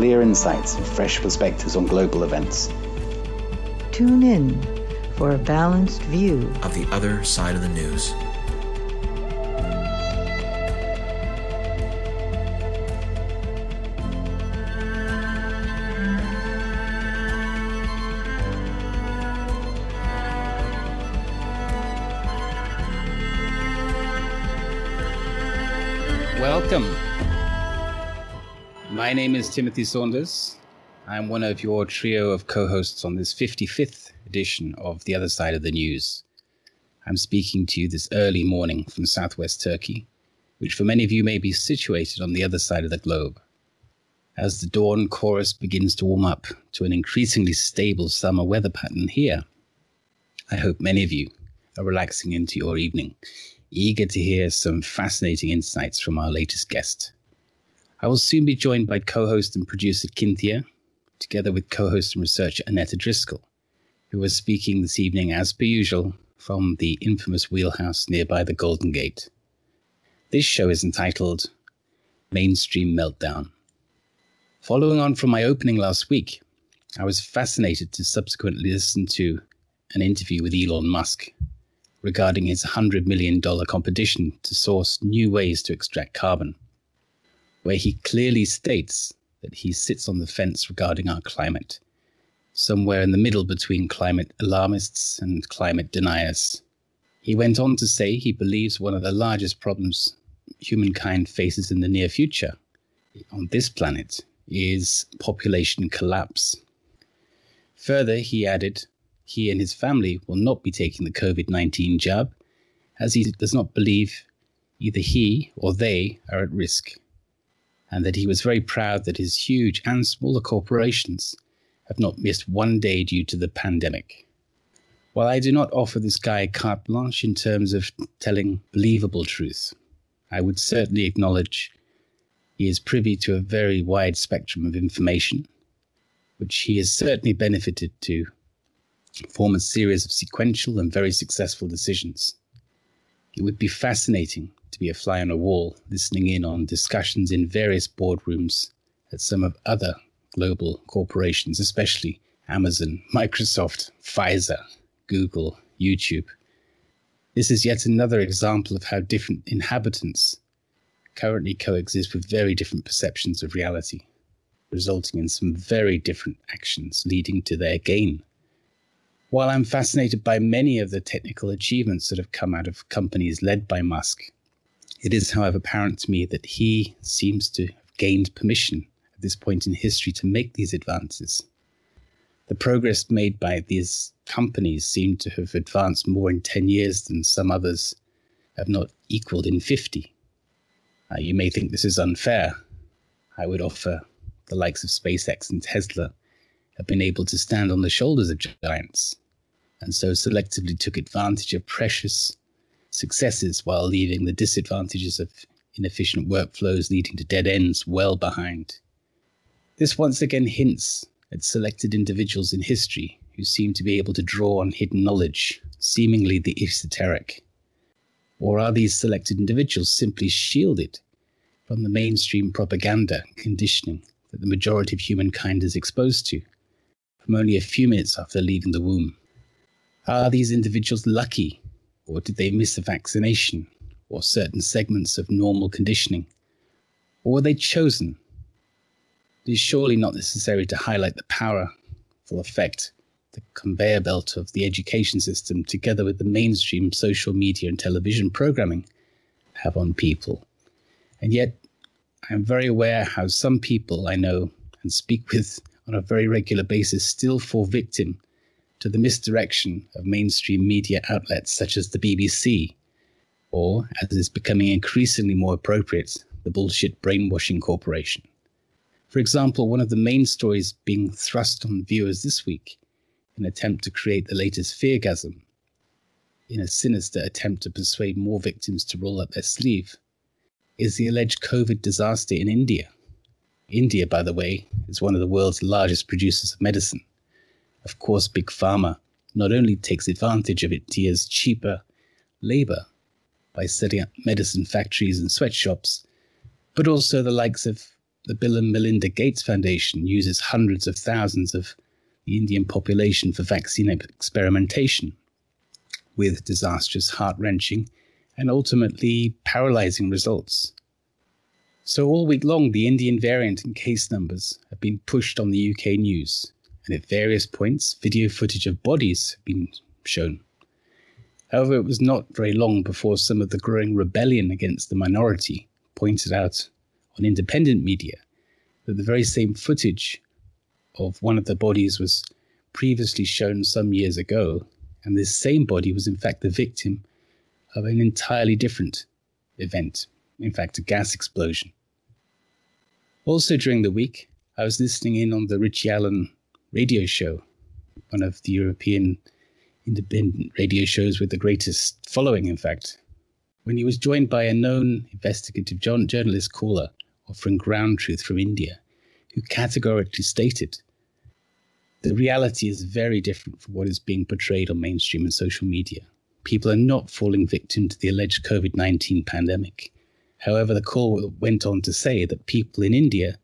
With clear insights and fresh perspectives on global events. Tune in for a balanced view Of the other side of the news. My name is Timothy Saunders. I'm one of your trio of co hosts on this 55th edition of The Other Side of the News. I'm speaking to you this early morning from southwest Turkey, which for many of you may be situated on the other side of the globe. As the dawn chorus begins to warm up to an increasingly stable summer weather pattern here, I hope many of you are relaxing into your evening, eager to hear some fascinating insights from our latest guest. I will soon be joined by co host and producer Kynthea, together with co host and researcher Annetta Driscoll, who is speaking this evening, as per usual, from the infamous wheelhouse nearby the Golden Gate. This show is entitled Mainstream Meltdown. Following on from my opening last week, I was fascinated to subsequently listen to an interview with Elon Musk regarding his $100 million competition to source new ways to extract carbon, where he clearly states that he sits on the fence regarding our climate, somewhere in the middle between climate alarmists and climate deniers. He went on to say he believes one of the largest problems humankind faces in the near future on this planet is population collapse. Further, he added he and his family will not be taking the COVID 19 jab, as he does not believe either he or they are at risk, and that he was very proud that his huge and smaller corporations have not missed one day due to the pandemic. While I do not offer this guy carte blanche in terms of telling believable truth, I would certainly acknowledge he is privy to a very wide spectrum of information, which he has certainly benefited to form a series of sequential and very successful decisions. It would be fascinating to be a fly on a wall listening in on discussions in various boardrooms at some of other global corporations, especially Amazon, Microsoft, Pfizer, Google, YouTube. This is yet another example of how different inhabitants currently coexist with very different perceptions of reality, resulting in some very different actions leading to their gain. While I'm fascinated by many of the technical achievements that have come out of companies led by Musk, it is, however, apparent to me that he seems to have gained permission at this point in history to make these advances. The progress made by these companies seem to have advanced more in 10 years than some others have not equaled in 50. Uh, you may think this is unfair. I would offer the likes of SpaceX and Tesla have been able to stand on the shoulders of giants, and so selectively took advantage of precious successes while leaving the disadvantages of inefficient workflows leading to dead ends well behind. This once again hints at selected individuals in history who seem to be able to draw on hidden knowledge, seemingly the esoteric. Or are these selected individuals simply shielded from the mainstream propaganda conditioning that the majority of humankind is exposed to from only a few minutes after leaving the womb? Are these individuals lucky, or did they miss a vaccination or certain segments of normal conditioning? Or were they chosen? It is surely not necessary to highlight the powerful effect the conveyor belt of the education system, together with the mainstream social media and television programming, have on people. And yet, I'm very aware how some people I know and speak with on a very regular basis still fall victim to the misdirection of mainstream media outlets such as the BBC, or, as is becoming increasingly more appropriate, the bullshit brainwashing corporation. For example, one of the main stories being thrust on viewers this week in an attempt to create the latest feargasm, in a sinister attempt to persuade more victims to roll up their sleeve, is the alleged COVID disaster in India. India, by the way, is one of the world's largest producers of medicine. Of course, Big Pharma not only takes advantage of India's cheaper labor by setting up medicine factories and sweatshops, but also the likes of the Bill and Melinda Gates Foundation uses hundreds of thousands of the Indian population for vaccine experimentation, with disastrous, heart wrenching, and ultimately paralyzing results. So, all week long, the Indian variant and case numbers have been pushed on the UK news, and at various points, video footage of bodies have been shown. However, it was not very long before some of the growing rebellion against the minority pointed out on independent media that the very same footage of one of the bodies was previously shown some years ago, and this same body was in fact the victim of an entirely different event, in fact, a gas explosion. Also, during the week, I was listening in on the Richie Allen radio show, one of the European independent radio shows with the greatest following, in fact, when he was joined by a known investigative journalist caller offering ground truth from India, who categorically stated the reality is very different from what is being portrayed on mainstream and social media. People are not falling victim to the alleged COVID 19 pandemic. However, the call went on to say that people in India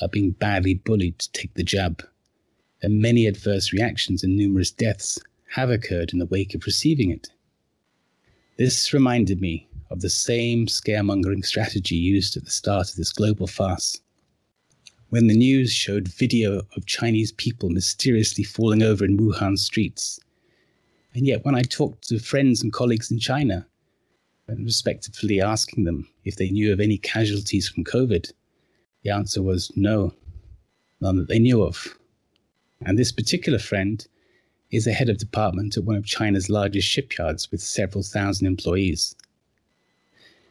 are being badly bullied to take the jab, and many adverse reactions and numerous deaths have occurred in the wake of receiving it. This reminded me of the same scaremongering strategy used at the start of this global farce. When the news showed video of Chinese people mysteriously falling over in Wuhan streets. And yet, when I talked to friends and colleagues in China, and respectfully asking them if they knew of any casualties from COVID, the answer was no, none that they knew of. And this particular friend is a head of department at one of China's largest shipyards with several thousand employees.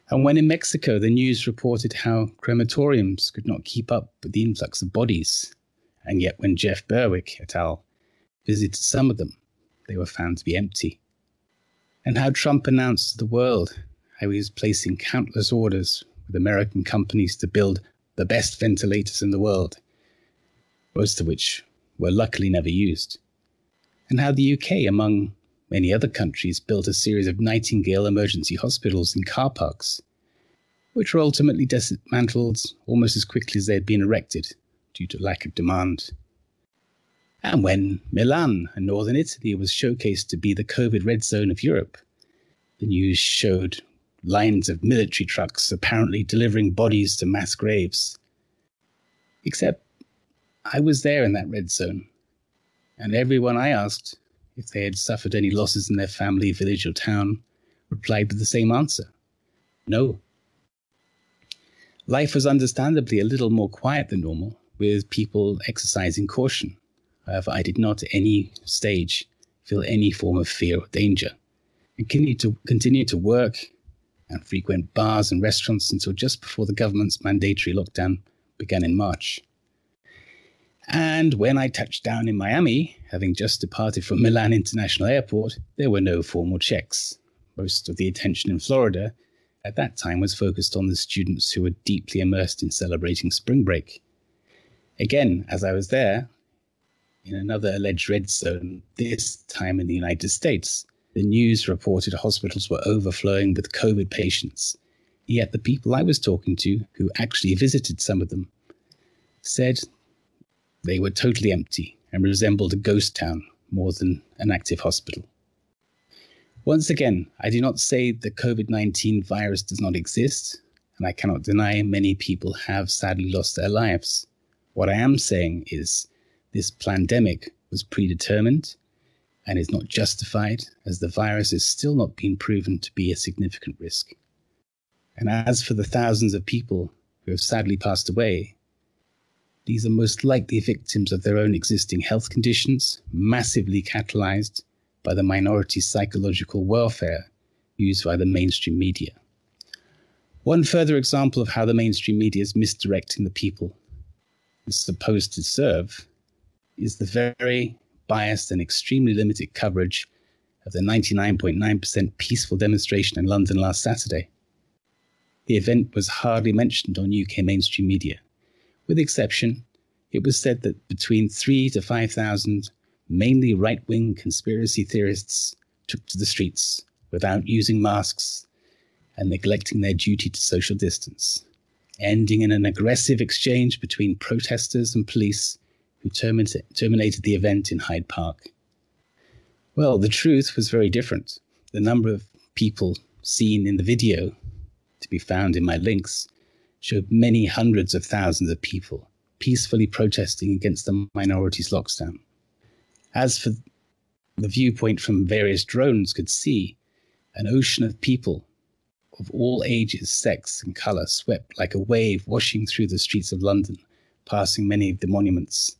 And when in Mexico, the news reported how crematoriums could not keep up with the influx of bodies, and yet when Jeff Berwick et al. visited some of them, they were found to be empty. And how Trump announced to the world how he was placing countless orders with American companies to build the best ventilators in the world, most of which were luckily never used and how the UK, among many other countries, built a series of Nightingale emergency hospitals in car parks, which were ultimately dismantled almost as quickly as they had been erected due to lack of demand. And when Milan and northern Italy was showcased to be the COVID red zone of Europe, the news showed lines of military trucks apparently delivering bodies to mass graves. Except I was there in that red zone, and everyone I asked if they had suffered any losses in their family, village, or town replied with the same answer no. Life was understandably a little more quiet than normal, with people exercising caution. However, I did not at any stage feel any form of fear or danger, and continued to continue to work and frequent bars and restaurants until just before the government's mandatory lockdown began in March. And when I touched down in Miami, having just departed from Milan International Airport, there were no formal checks. Most of the attention in Florida at that time was focused on the students who were deeply immersed in celebrating spring break. Again, as I was there, in another alleged red zone, this time in the United States, the news reported hospitals were overflowing with COVID patients. Yet the people I was talking to, who actually visited some of them, said they were totally empty and resembled a ghost town more than an active hospital. Once again, I do not say the COVID 19 virus does not exist, and I cannot deny many people have sadly lost their lives. What I am saying is this pandemic was predetermined and is not justified, as the virus has still not been proven to be a significant risk. And as for the thousands of people who have sadly passed away, these are most likely victims of their own existing health conditions, massively catalyzed by the minority's psychological welfare used by the mainstream media. One further example of how the mainstream media is misdirecting the people it's supposed to serve is the very biased and extremely limited coverage of the 99.9% peaceful demonstration in London last Saturday. The event was hardly mentioned on UK mainstream media. With exception, it was said that between 3 to 5,000 mainly right wing conspiracy theorists took to the streets without using masks and neglecting their duty to social distance, ending in an aggressive exchange between protesters and police who terminated, terminated the event in Hyde Park. Well, the truth was very different. The number of people seen in the video, to be found in my links, showed many hundreds of thousands of people peacefully protesting against the minority's lockdown. As for the viewpoint from various drones could see, an ocean of people of all ages, sex, and colour swept like a wave washing through the streets of London, passing many of the monuments.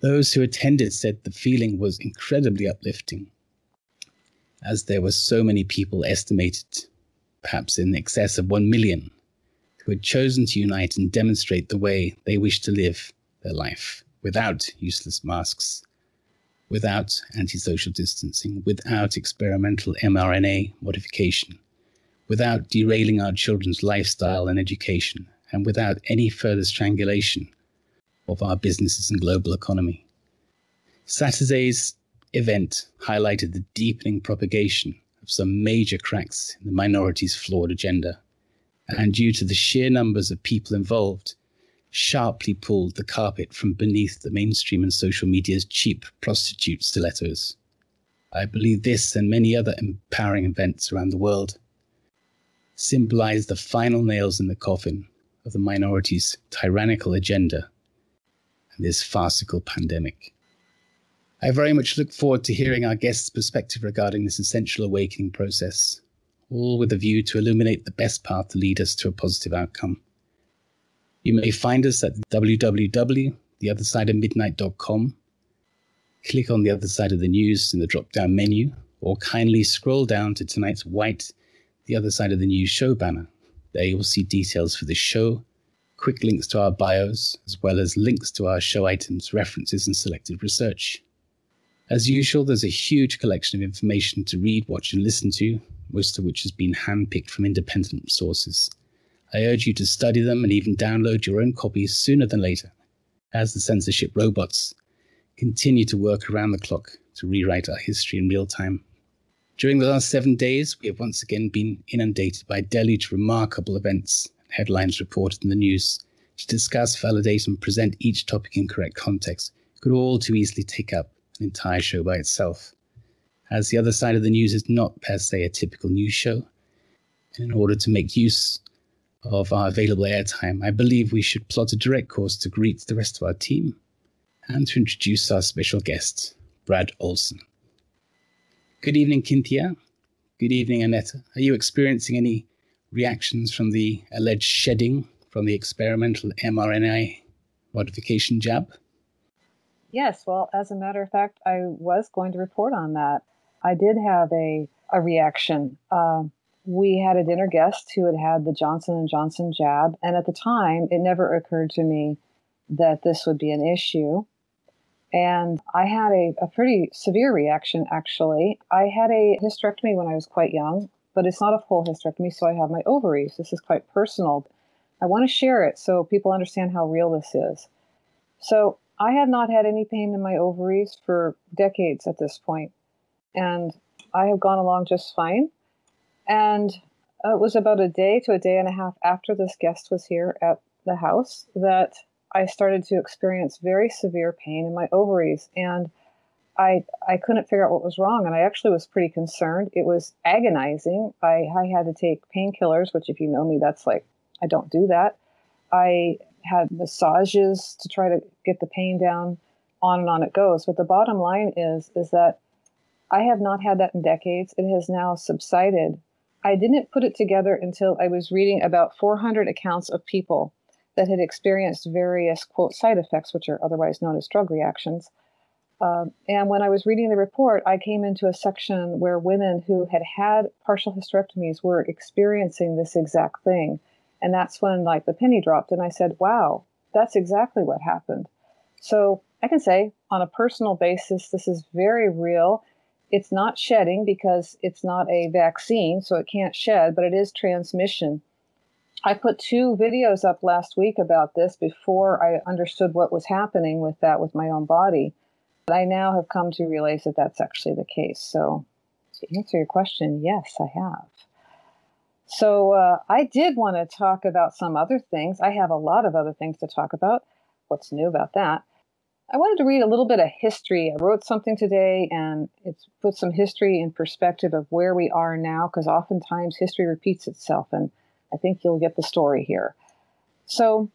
Those who attended said the feeling was incredibly uplifting, as there were so many people estimated, perhaps in excess of one million, who had chosen to unite and demonstrate the way they wished to live their life without useless masks without antisocial distancing, without experimental mRNA modification, without derailing our children's lifestyle and education, and without any further strangulation of our businesses and global economy. Saturday's event highlighted the deepening propagation of some major cracks in the minority's flawed agenda. And due to the sheer numbers of people involved, sharply pulled the carpet from beneath the mainstream and social media's cheap prostitute stilettos. I believe this and many other empowering events around the world symbolize the final nails in the coffin of the minority's tyrannical agenda and this farcical pandemic. I very much look forward to hearing our guests' perspective regarding this essential awakening process, all with a view to illuminate the best path to lead us to a positive outcome. You may find us at www.theothersideofmidnight.com. Click on the other side of the news in the drop down menu, or kindly scroll down to tonight's white The Other Side of the News show banner. There you will see details for this show, quick links to our bios, as well as links to our show items, references, and selected research. As usual, there's a huge collection of information to read, watch, and listen to, most of which has been handpicked from independent sources. I urge you to study them and even download your own copies sooner than later, as the censorship robots continue to work around the clock to rewrite our history in real time. During the last seven days, we have once again been inundated by a deluge of remarkable events and headlines reported in the news. To discuss, validate, and present each topic in correct context could all too easily take up an entire show by itself. As the other side of the news is not per se a typical news show, and in order to make use of our available airtime, I believe we should plot a direct course to greet the rest of our team and to introduce our special guest, Brad Olsen. Good evening, Kynthea. Good evening, Annette. Are you experiencing any reactions from the alleged shedding from the experimental mRNA modification jab? Yes, well, as a matter of fact, I was going to report on that. I did have a, a reaction. Uh, we had a dinner guest who had had the Johnson and Johnson jab, and at the time, it never occurred to me that this would be an issue. And I had a, a pretty severe reaction, actually. I had a hysterectomy when I was quite young, but it's not a full hysterectomy, so I have my ovaries. This is quite personal. I want to share it so people understand how real this is. So, I have not had any pain in my ovaries for decades at this point, and I have gone along just fine. And it was about a day to a day and a half after this guest was here at the house that I started to experience very severe pain in my ovaries. And I, I couldn't figure out what was wrong. And I actually was pretty concerned. It was agonizing. I, I had to take painkillers, which, if you know me, that's like, I don't do that. I had massages to try to get the pain down. on and on it goes. But the bottom line is is that I have not had that in decades. It has now subsided. I didn't put it together until I was reading about 400 accounts of people that had experienced various quote side effects, which are otherwise known as drug reactions. Um, and when I was reading the report, I came into a section where women who had had partial hysterectomies were experiencing this exact thing. And that's when like the penny dropped and I said, wow, that's exactly what happened. So I can say on a personal basis, this is very real. It's not shedding because it's not a vaccine, so it can't shed, but it is transmission. I put two videos up last week about this before I understood what was happening with that with my own body. But I now have come to realize that that's actually the case. So, to answer your question, yes, I have. So, uh, I did want to talk about some other things. I have a lot of other things to talk about. What's new about that? I wanted to read a little bit of history. I wrote something today and it's put some history in perspective of where we are now because oftentimes history repeats itself and I think you'll get the story here. So,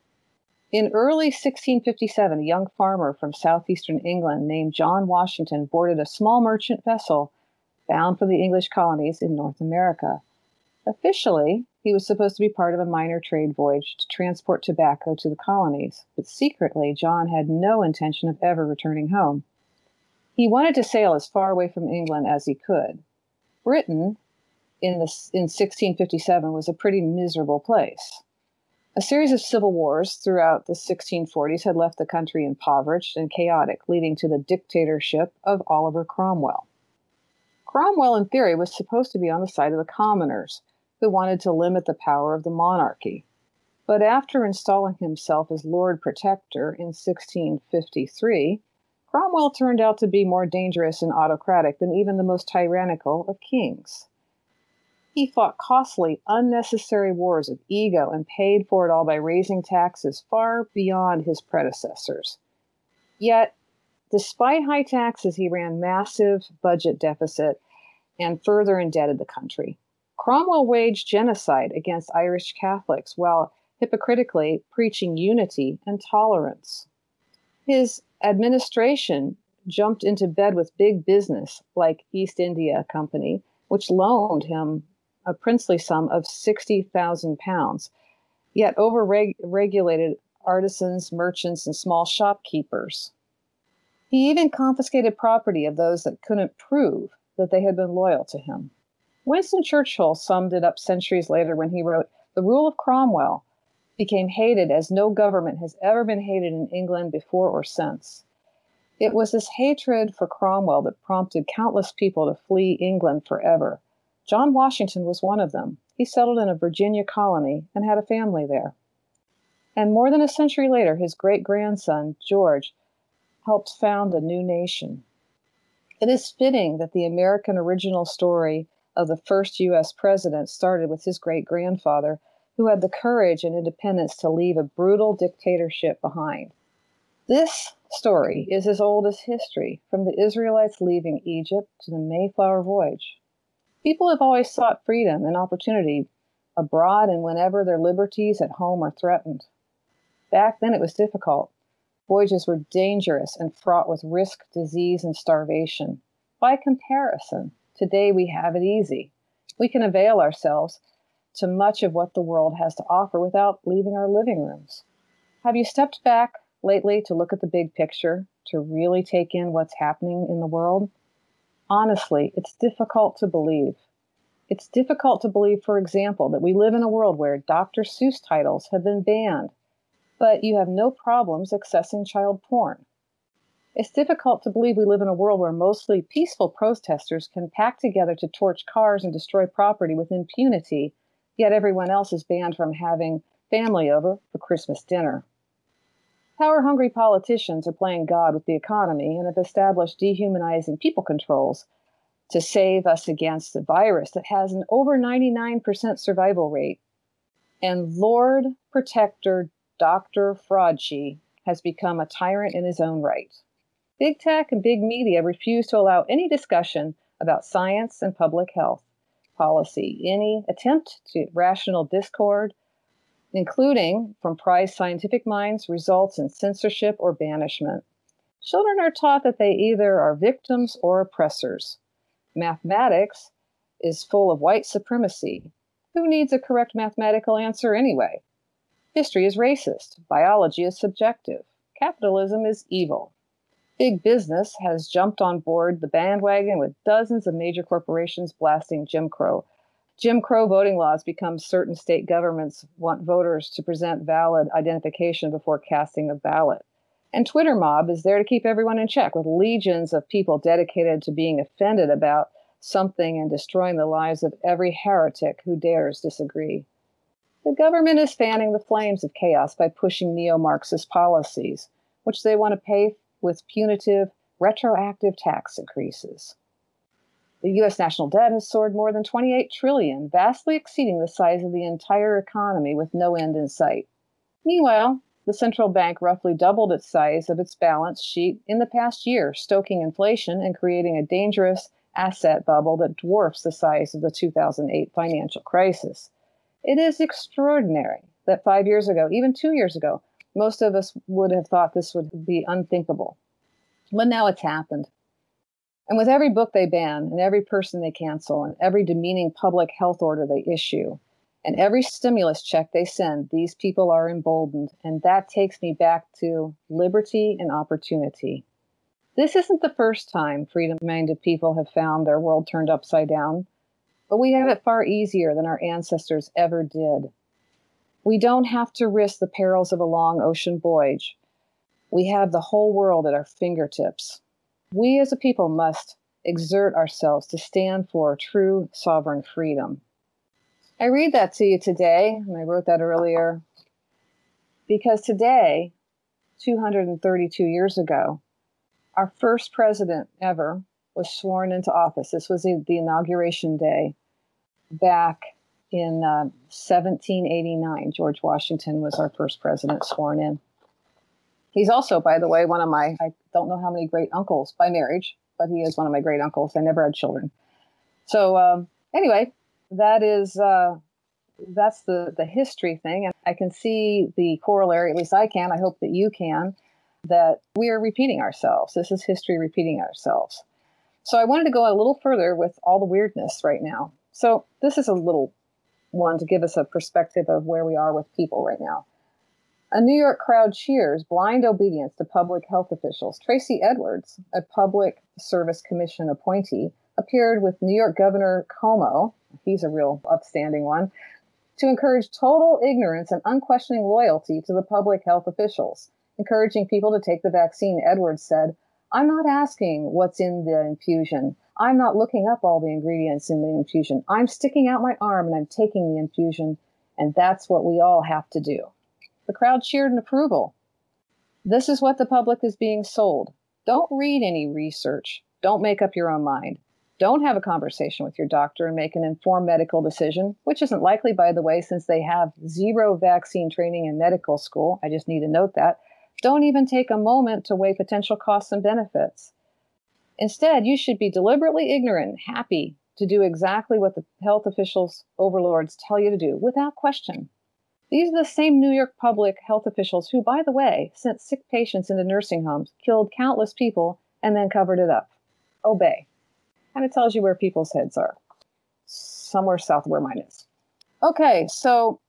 in early 1657, a young farmer from southeastern England named John Washington boarded a small merchant vessel bound for the English colonies in North America. Officially, he was supposed to be part of a minor trade voyage to transport tobacco to the colonies, but secretly, John had no intention of ever returning home. He wanted to sail as far away from England as he could. Britain, in, the, in 1657, was a pretty miserable place. A series of civil wars throughout the 1640s had left the country impoverished and chaotic, leading to the dictatorship of Oliver Cromwell. Cromwell, in theory, was supposed to be on the side of the commoners, who wanted to limit the power of the monarchy. But after installing himself as Lord Protector in 1653, Cromwell turned out to be more dangerous and autocratic than even the most tyrannical of kings. He fought costly, unnecessary wars of ego and paid for it all by raising taxes far beyond his predecessors. Yet, despite high taxes, he ran massive budget deficit and further indebted the country. Cromwell waged genocide against Irish Catholics while hypocritically preaching unity and tolerance. His administration jumped into bed with big business like East India Company, which loaned him a princely sum of 60,000 pounds, yet over-regulated artisans, merchants, and small shopkeepers. He even confiscated property of those that couldn't prove that they had been loyal to him. Winston Churchill summed it up centuries later when he wrote, The rule of Cromwell became hated as no government has ever been hated in England before or since. It was this hatred for Cromwell that prompted countless people to flee England forever, John Washington was one of them. He settled in a Virginia colony and had a family there. And more than a century later, his great grandson, George, helped found a new nation. It is fitting that the American original story of the first U.S. president started with his great grandfather, who had the courage and independence to leave a brutal dictatorship behind. This story is as old as history, from the Israelites leaving Egypt to the Mayflower voyage. People have always sought freedom and opportunity abroad and whenever their liberties at home are threatened. Back then it was difficult. Voyages were dangerous and fraught with risk, disease, and starvation. By comparison, today we have it easy. We can avail ourselves to much of what the world has to offer without leaving our living rooms. Have you stepped back lately to look at the big picture, to really take in what's happening in the world? Honestly, it's difficult to believe. It's difficult to believe, for example, that we live in a world where Dr. Seuss titles have been banned, but you have no problems accessing child porn. It's difficult to believe we live in a world where mostly peaceful protesters can pack together to torch cars and destroy property with impunity, yet everyone else is banned from having family over for Christmas dinner. Power hungry politicians are playing God with the economy and have established dehumanizing people controls to save us against a virus that has an over 99% survival rate. And Lord Protector Dr. Fraudchi has become a tyrant in his own right. Big tech and big media refuse to allow any discussion about science and public health policy. Any attempt to rational discord including from prized scientific minds, results in censorship or banishment. Children are taught that they either are victims or oppressors. Mathematics is full of white supremacy. Who needs a correct mathematical answer anyway? History is racist. Biology is subjective. Capitalism is evil. Big business has jumped on board the bandwagon with dozens of major corporations blasting Jim Crow. Jim Crow voting laws become certain state governments want voters to present valid identification before casting a ballot. And Twitter mob is there to keep everyone in check with legions of people dedicated to being offended about something and destroying the lives of every heretic who dares disagree. The government is fanning the flames of chaos by pushing neo Marxist policies, which they want to pay with punitive, retroactive tax increases. The US national debt has soared more than 28 trillion, vastly exceeding the size of the entire economy with no end in sight. Meanwhile, the central bank roughly doubled its size of its balance sheet in the past year, stoking inflation and creating a dangerous asset bubble that dwarfs the size of the 2008 financial crisis. It is extraordinary that five years ago, even two years ago, most of us would have thought this would be unthinkable. But now it's happened. And with every book they ban, and every person they cancel, and every demeaning public health order they issue, and every stimulus check they send, these people are emboldened. And that takes me back to liberty and opportunity. This isn't the first time freedom minded people have found their world turned upside down, but we have it far easier than our ancestors ever did. We don't have to risk the perils of a long ocean voyage. We have the whole world at our fingertips. We as a people must exert ourselves to stand for true sovereign freedom. I read that to you today, and I wrote that earlier, because today, 232 years ago, our first president ever was sworn into office. This was the, inauguration day back in uh, 1789. George Washington was our first president sworn in. He's also, by the way, one of my, I don't know how many great uncles by marriage, but he is one of my great uncles. I never had children. So, um, anyway, that is, uh, that's the, the history thing. And I can see the corollary, at least I can. I hope that you can that we are repeating ourselves. This is history repeating ourselves. So I wanted to go a little further with all the weirdness right now. So this is a little one to give us a perspective of where we are with people right now. A New York crowd cheers blind obedience to public health officials. Tracy Edwards, a public service commission appointee, appeared with New York Governor Cuomo, he's a real upstanding one, to encourage total ignorance and unquestioning loyalty to the public health officials encouraging people to take the vaccine, Edwards said, I'm not asking what's in the infusion. I'm not looking up all the ingredients in the infusion. I'm sticking out my arm and I'm taking the infusion, and that's what we all have to do. The crowd cheered in approval. This is what the public is being sold. Don't read any research. Don't make up your own mind. Don't have a conversation with your doctor and make an informed medical decision, which isn't likely, by the way, since they have zero vaccine training in medical school. I just need to note that. Don't even take a moment to weigh potential costs and benefits. Instead, you should be deliberately ignorant happy to do exactly what the health officials overlords tell you to do without question. These are the same New York public health officials who, by the way, sent sick patients into nursing homes, killed countless people, and then covered it up. Obey. Kind of tells you where people's heads are. Somewhere south of where mine is. Okay, so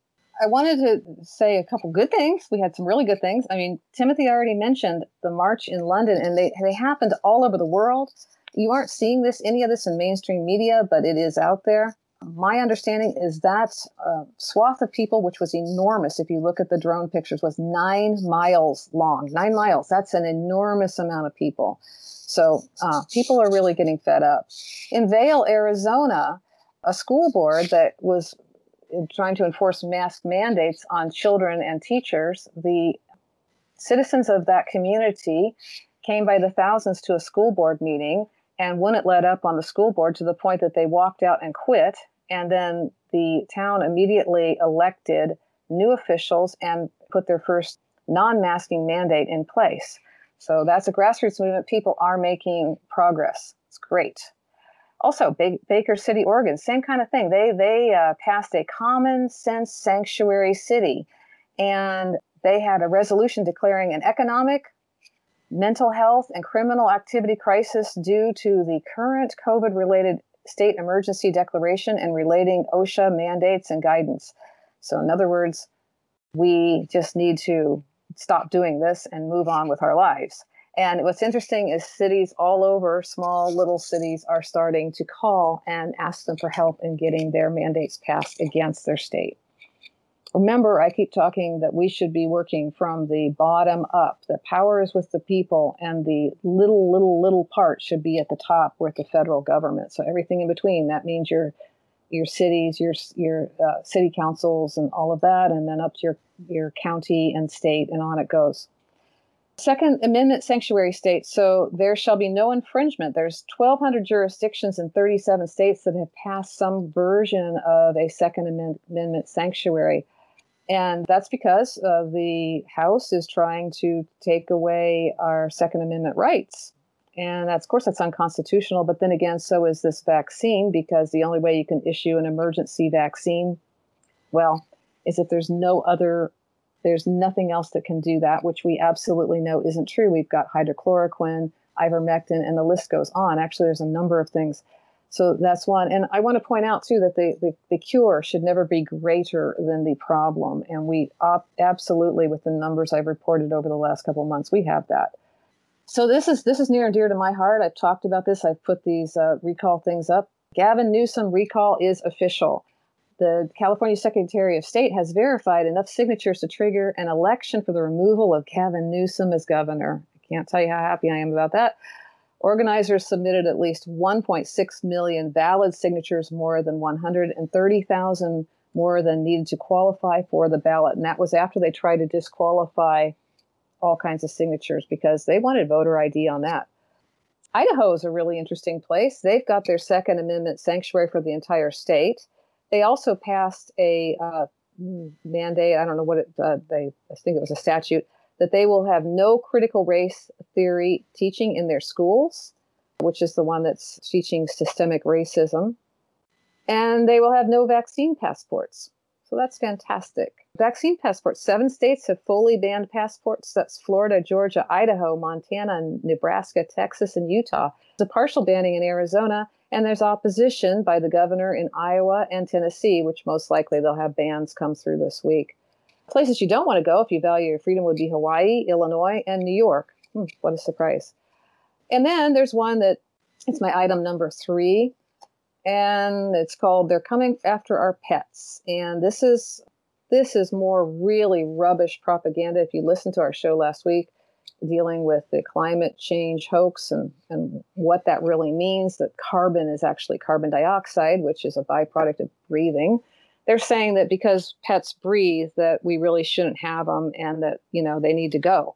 I wanted to say a couple good things. We had some really good things. I mean, Timothy already mentioned the march in London, and they they happened all over the world. You aren't seeing this any of this in mainstream media, but it is out there. My understanding is that uh, swath of people, which was enormous, if you look at the drone pictures, was nine miles long. Nine miles. That's an enormous amount of people. So uh, people are really getting fed up. In Vail, Arizona, a school board that was trying to enforce mask mandates on children and teachers, the citizens of that community came by the thousands to a school board meeting and wouldn't let up on the school board to the point that they walked out and quit. And then the town immediately elected new officials and put their first non masking mandate in place. So that's a grassroots movement. People are making progress. It's great also Baker City, Oregon, same kind of thing. They they uh, passed a common sense sanctuary city, and they had a resolution declaring an economic, mental health and criminal activity crisis due to the current COVID related state emergency declaration and relating OSHA mandates and guidance. So, in other words, we just need to stop doing this and move on with our lives. And what's interesting is cities all over, small little cities, are starting to call and ask them for help in getting their mandates passed against their state. Remember, I keep talking that we should be working from the bottom up. The power is with the people, and the little, little, little part should be at the top with the federal government. So everything in between. That means your your cities, your your uh, city councils, and all of that, and then up to your your county and state, and on it goes. Second Amendment sanctuary states, so there shall be no infringement. There's 1,200 jurisdictions in 37 states that have passed some version of a Second Amendment sanctuary. And that's because uh, the House is trying to take away our Second Amendment rights. And that's, of course, that's unconstitutional. But then again, so is this vaccine, because the only way you can issue an emergency vaccine, well, is if there's no other, there's nothing else that can do that, which we absolutely know isn't true. We've got hydrochloroquine, ivermectin, and the list goes on. Actually, there's a number of things so that's one. And I want to point out, too, that the, the, the cure should never be greater than the problem. And we op- absolutely, with the numbers I've reported over the last couple of months, we have that. So this is this is near and dear to my heart. I've talked about this. I've put these uh, recall things up. Gavin Newsom recall is official. The California Secretary of State has verified enough signatures to trigger an election for the removal of Gavin Newsom as governor. I can't tell you how happy I am about that. Organizers submitted at least 1.6 million valid signatures, more than 130,000 more than needed to qualify for the ballot. And that was after they tried to disqualify all kinds of signatures because they wanted voter ID on that. Idaho is a really interesting place. They've got their Second Amendment sanctuary for the entire state. They also passed a uh, mandate. I don't know what it. Uh, they. I think it was a statute that they will have no critical race theory teaching in their schools, which is the one that's teaching systemic racism. And they will have no vaccine passports. So that's fantastic. Vaccine passports. Seven states have fully banned passports. That's Florida, Georgia, Idaho, Montana, Nebraska, Texas, and Utah. A partial banning in Arizona, and there's opposition by the governor in Iowa and Tennessee, which most likely they'll have bans come through this week. Places you don't want to go if you value your freedom would be Hawaii, Illinois, and New York. Hmm, what a surprise. And then there's one that it's my item number three, and it's called They're Coming After Our Pets. And this is this is more really rubbish propaganda. If you listened to our show last week, dealing with the climate change hoax and, and what that really means, that carbon is actually carbon dioxide, which is a byproduct of breathing. They're saying that because pets breathe that we really shouldn't have them and that you know they need to go.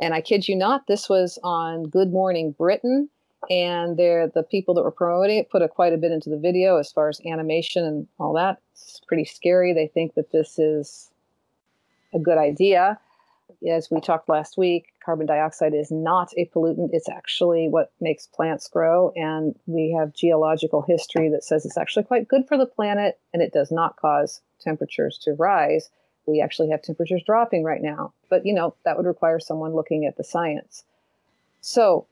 And i kid you not this was on good morning britain and they're the people that were promoting it put a, quite a bit into the video as far as animation and all that. It's pretty scary. They think that this is a good idea as we talked last week, carbon dioxide is not a pollutant. It's actually what makes plants grow. And we have geological history that says it's actually quite good for the planet and it does not cause temperatures to rise. We actually have temperatures dropping right now. But, you know, that would require someone looking at the science. So,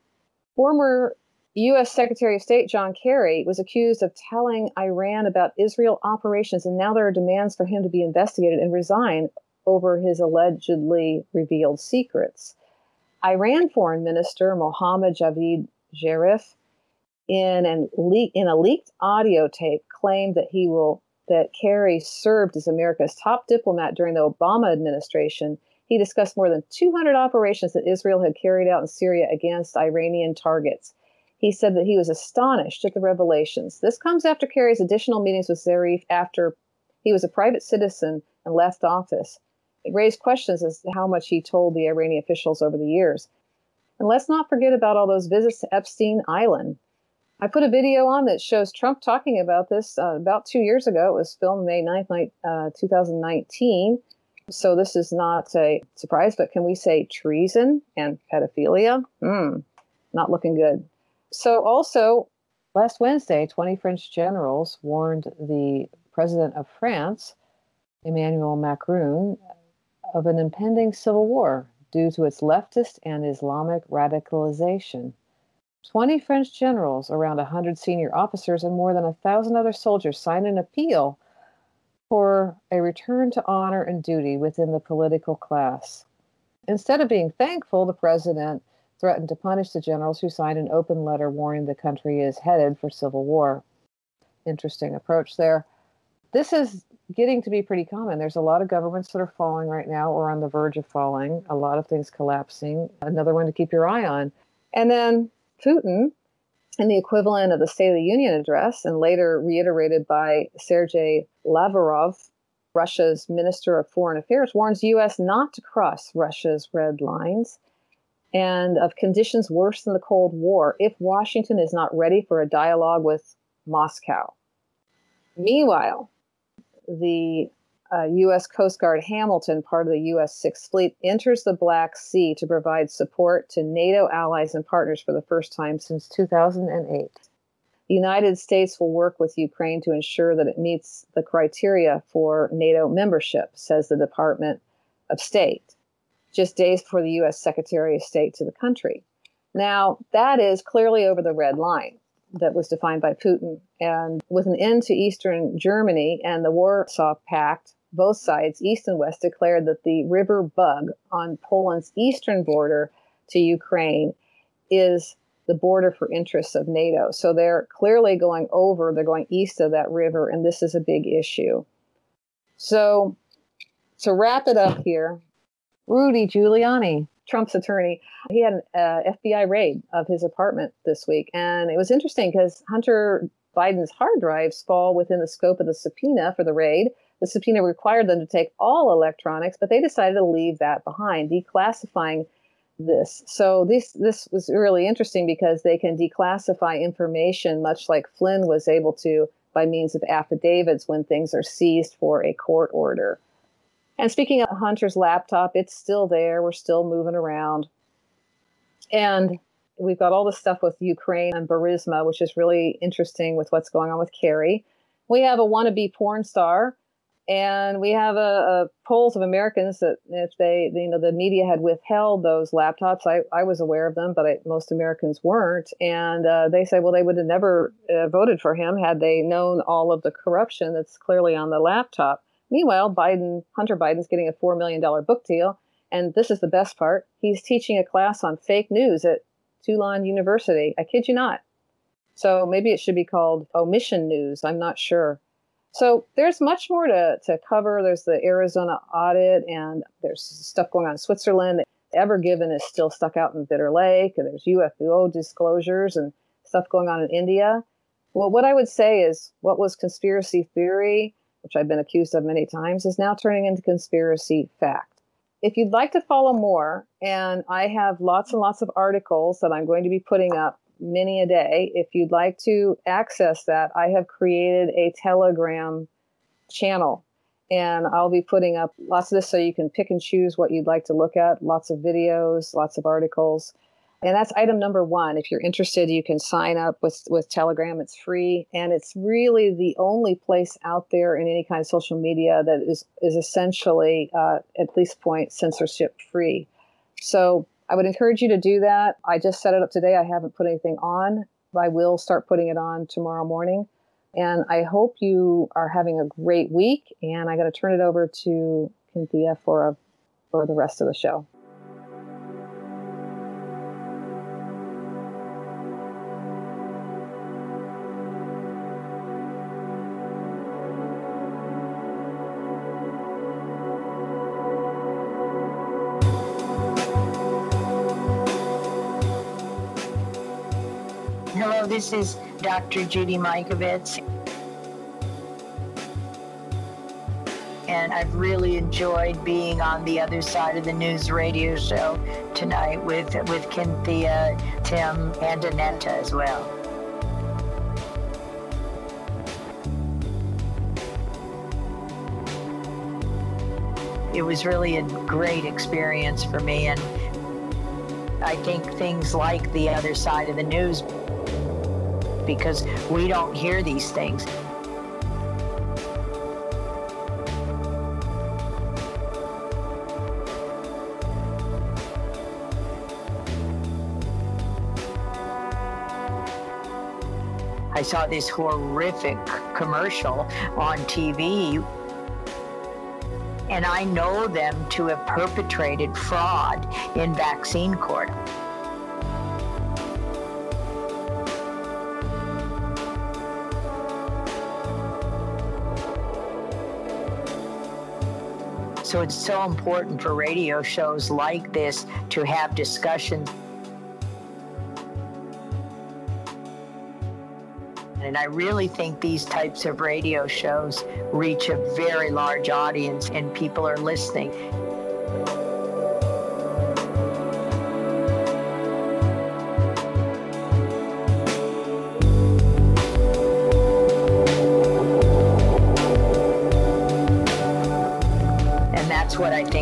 former U.S. Secretary of State John Kerry was accused of telling Iran about Israel operations, and now there are demands for him to be investigated and resign over his allegedly revealed secrets. Iran Foreign Minister Mohammad Javad Zarif, in, le- in a leaked audio tape, claimed that he will that Kerry served as America's top diplomat during the Obama administration. He discussed more than 200 operations that Israel had carried out in Syria against Iranian targets. He said that he was astonished at the revelations. This comes after Kerry's additional meetings with Zarif after he was a private citizen and left office. It raised questions as to how much he told the Iranian officials over the years. And let's not forget about all those visits to Epstein Island. I put a video on that shows Trump talking about this uh, about two years ago. It was filmed May 9th, uh, 2019. So this is not a surprise, but can we say treason and pedophilia? Hmm, not looking good. So also, last Wednesday, 20 French generals warned the president of France, Emmanuel Macron, of an impending civil war due to its leftist and Islamic radicalization. 20 French generals, around 100 senior officers, and more than a thousand other soldiers signed an appeal for a return to honor and duty within the political class. Instead of being thankful, the president threatened to punish the generals who signed an open letter warning the country is headed for civil war. Interesting approach there. This is getting to be pretty common. There's a lot of governments that are falling right now or on the verge of falling, a lot of things collapsing. Another one to keep your eye on. And then Putin, in the equivalent of the State of the Union address, and later reiterated by Sergei Lavrov, Russia's Minister of Foreign Affairs, warns U.S. not to cross Russia's red lines and of conditions worse than the Cold War if Washington is not ready for a dialogue with Moscow. Meanwhile, the uh, U.S. Coast Guard Hamilton, part of the U.S. Sixth Fleet, enters the Black Sea to provide support to NATO allies and partners for the first time since 2008. The United States will work with Ukraine to ensure that it meets the criteria for NATO membership, says the Department of State, just days before the U.S. Secretary of State to the country. Now, that is clearly over the red line that was defined by Putin. And with an end to Eastern Germany and the Warsaw Pact, both sides, East and West, declared that the river bug on Poland's eastern border to Ukraine is the border for interests of NATO. So they're clearly going over, they're going east of that river, and this is a big issue. So to wrap it up here, Rudy Giuliani Trump's attorney, he had an uh, FBI raid of his apartment this week. And it was interesting because Hunter Biden's hard drives fall within the scope of the subpoena for the raid. The subpoena required them to take all electronics, but they decided to leave that behind, declassifying this. So this this was really interesting because they can declassify information much like Flynn was able to by means of affidavits when things are seized for a court order. And speaking of Hunter's laptop, it's still there. We're still moving around. And we've got all the stuff with Ukraine and Burisma, which is really interesting with what's going on with Kerry. We have a wannabe porn star, and we have a, a polls of Americans that if they, you know, the media had withheld those laptops, I, I was aware of them, but I, most Americans weren't. And uh, they say, well, they would have never uh, voted for him had they known all of the corruption that's clearly on the laptop. Meanwhile, Biden, Hunter Biden's getting a $4 million book deal. And this is the best part. He's teaching a class on fake news at Tulane University. I kid you not. So maybe it should be called omission news. I'm not sure. So there's much more to, to cover. There's the Arizona audit, and there's stuff going on in Switzerland. Ever Given is still stuck out in Bitter Lake, and there's UFO disclosures and stuff going on in India. Well, what I would say is what was conspiracy theory which I've been accused of many times, is now turning into conspiracy fact. If you'd like to follow more, and I have lots and lots of articles that I'm going to be putting up many a day, if you'd like to access that, I have created a Telegram channel. And I'll be putting up lots of this so you can pick and choose what you'd like to look at, lots of videos, lots of articles. And that's item number one. If you're interested, you can sign up with, with Telegram. It's free. And it's really the only place out there in any kind of social media that is, is essentially, uh, at least point, censorship free. So I would encourage you to do that. I just set it up today. I haven't put anything on. But I will start putting it on tomorrow morning. And I hope you are having a great week. And I got to turn it over to Kynthea for, a, for the rest of the show. This is Dr. Judy Mikovits. And I've really enjoyed being on the other side of the news radio show tonight with, with Kynthea, Tim, and Annetta as well. It was really a great experience for me, and I think things like the other side of the news because we don't hear these things. I saw this horrific commercial on TV, and I know them to have perpetrated fraud in vaccine court. So it's so important for radio shows like this to have discussions. And I really think these types of radio shows reach a very large audience and people are listening.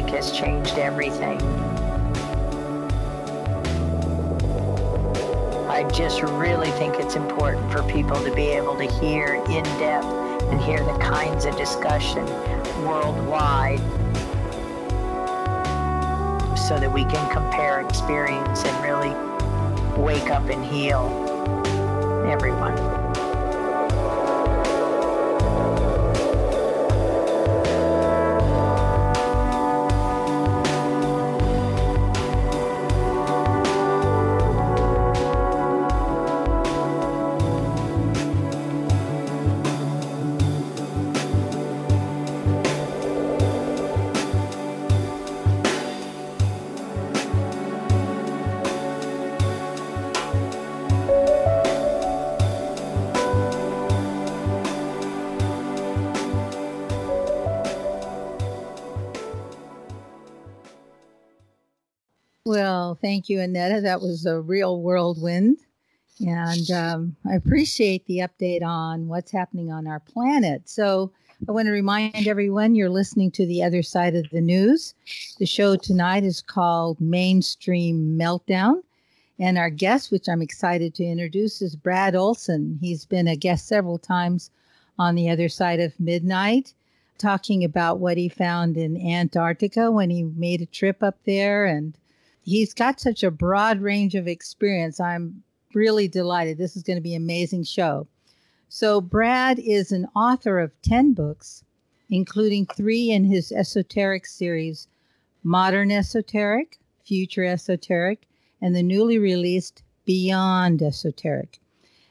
Think has changed everything. I just really think it's important for people to be able to hear in depth and hear the kinds of discussion worldwide so that we can compare experience and really wake up and heal everyone. Thank you, Annetta. That was a real whirlwind. And um, I appreciate the update on what's happening on our planet. So, I want to remind everyone you're listening to the other side of the news. The show tonight is called Mainstream Meltdown. And our guest, which I'm excited to introduce, is Brad Olsen. He's been a guest several times on the other side of midnight, talking about what he found in Antarctica when he made a trip up there and he's got such a broad range of experience. I'm really delighted. This is going to be an amazing show. So, Brad is an author of 10 books, including three in his esoteric series Modern Esoteric, Future Esoteric, and the newly released Beyond Esoteric.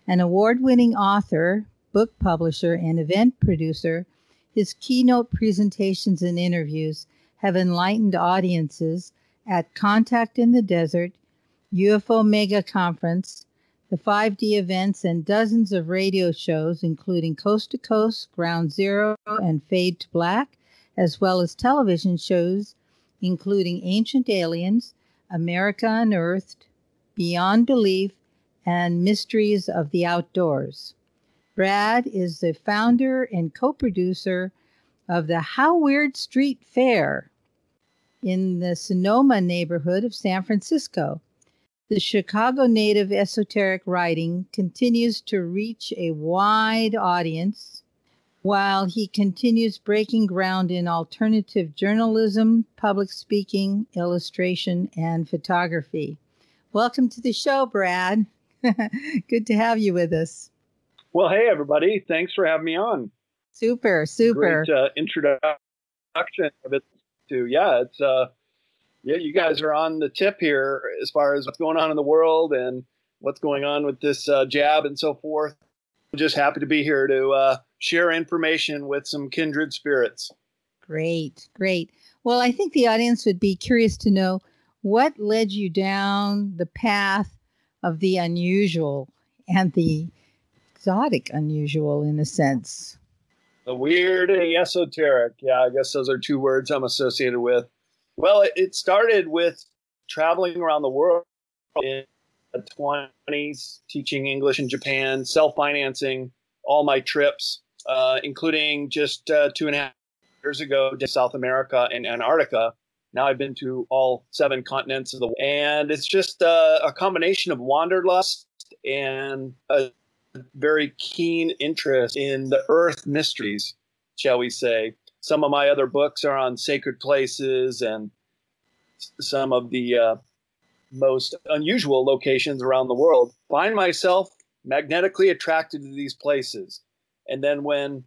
An award winning author, book publisher, and event producer, his keynote presentations and interviews have enlightened audiences at Contact in the Desert, UFO Mega Conference, the 5D events, and dozens of radio shows, including Coast to Coast, Ground Zero, and Fade to Black, as well as television shows, including Ancient Aliens, America Unearthed, Beyond Belief, and Mysteries of the Outdoors. Brad is the founder and co producer of the How Weird Street Faire, in the Sonoma neighborhood of San Francisco. The Chicago native esoteric writing continues to reach a wide audience while he continues breaking ground in alternative journalism, public speaking, illustration, and photography. Welcome to the show, Brad. Good to have you with us. Well, hey, everybody. Thanks for having me on. Super, super. Great uh, introduction of it to. Yeah, it's uh, yeah, you guys are on the tip here as far as what's going on in the world and what's going on with this uh, jab and so forth. I'm just happy to be here to uh, share information with some kindred spirits. Great, great. Well, I think the audience would be curious to know what led you down the path of the unusual and the exotic unusual in a sense. The weird and esoteric. Yeah, I guess those are two words I'm associated with. Well, it started with traveling around the world in the 20s, teaching English in Japan, self financing all my trips, uh, including just uh, two and a half years ago to South America and Antarctica. Now I've been to all seven continents of the world. And it's just uh, a combination of wanderlust and a very keen interest in the earth mysteries, shall we say. Some of my other books are on sacred places and some of the uh, most unusual locations around the world. Find myself magnetically attracted to these places. And then when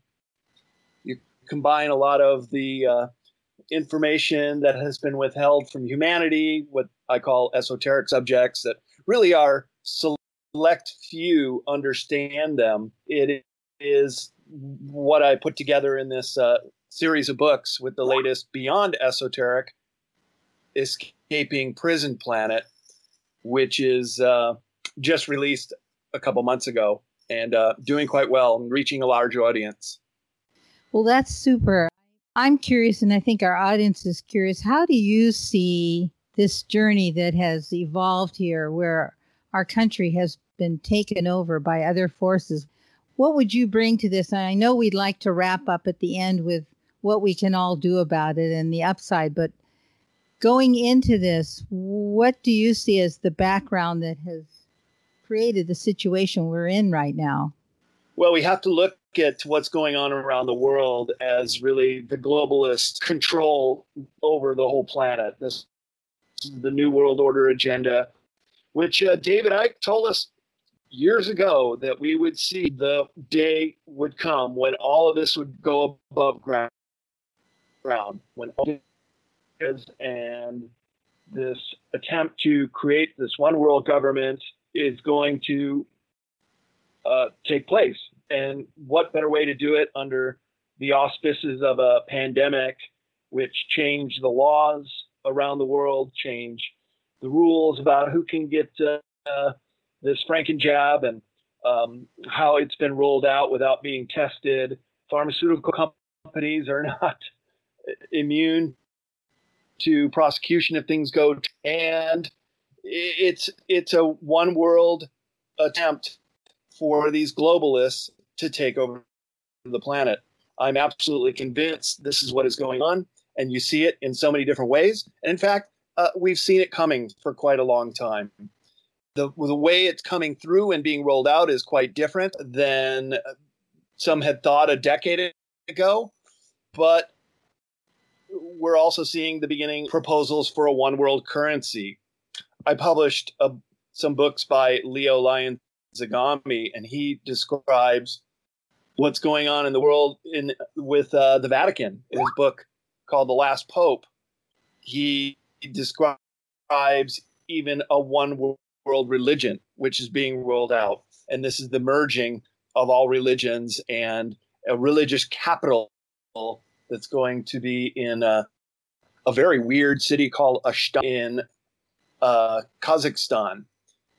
you combine a lot of the uh, information that has been withheld from humanity, what I call esoteric subjects that really are select few understand them, it is what I put together in this uh, series of books with the latest Beyond Esoteric Escaping Prison Planet, which is uh, just released a couple months ago and uh, doing quite well and reaching a large audience. Well, that's super. I'm curious, and I think our audience is curious. How do you see this journey that has evolved here, where our country has been taken over by other forces? What would you bring to this? And I know we'd like to wrap up at the end with what we can all do about it and the upside, but going into this, what do you see as the background that has created the situation we're in right now? Well, we have to look at what's going on around the world as really the globalist control over the whole planet. This the New World Order agenda, which uh, David Icke told us years ago that we would see the day would come when all of this would go above ground, ground when all and this attempt to create this one world government is going to uh, take place. And what better way to do it under the auspices of a pandemic, which changed the laws around the world, change the rules about who can get uh, this Franken jab and um, how it's been rolled out without being tested. Pharmaceutical companies are not immune to prosecution if things go, and it's it's a one world attempt for these globalists to take over the planet. I'm absolutely convinced this is what is going on, and you see it in so many different ways. And in fact, uh, we've seen it coming for quite a long time. The, the way it's coming through and being rolled out is quite different than some had thought a decade ago. But we're also seeing the beginning proposals for a one world currency. I published a, some books by Leo Lyon Zagami, and he describes what's going on in the world in with uh, the Vatican in his book called The Last Pope. He describes even a one world religion which is being rolled out, and this is the merging of all religions and a religious capital that's going to be in a, a very weird city called Astana in uh, Kazakhstan.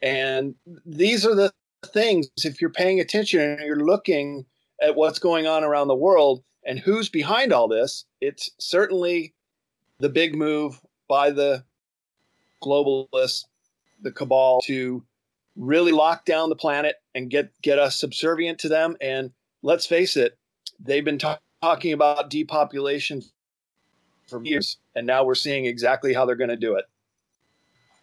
And these are the things, if you're paying attention and you're looking at what's going on around the world and who's behind all this, it's certainly the big move by the globalists, the cabal, to really lock down the planet and get, get us subservient to them. And let's face it, they've been talking talking about depopulation for years, and now we're seeing exactly how they're going to do it.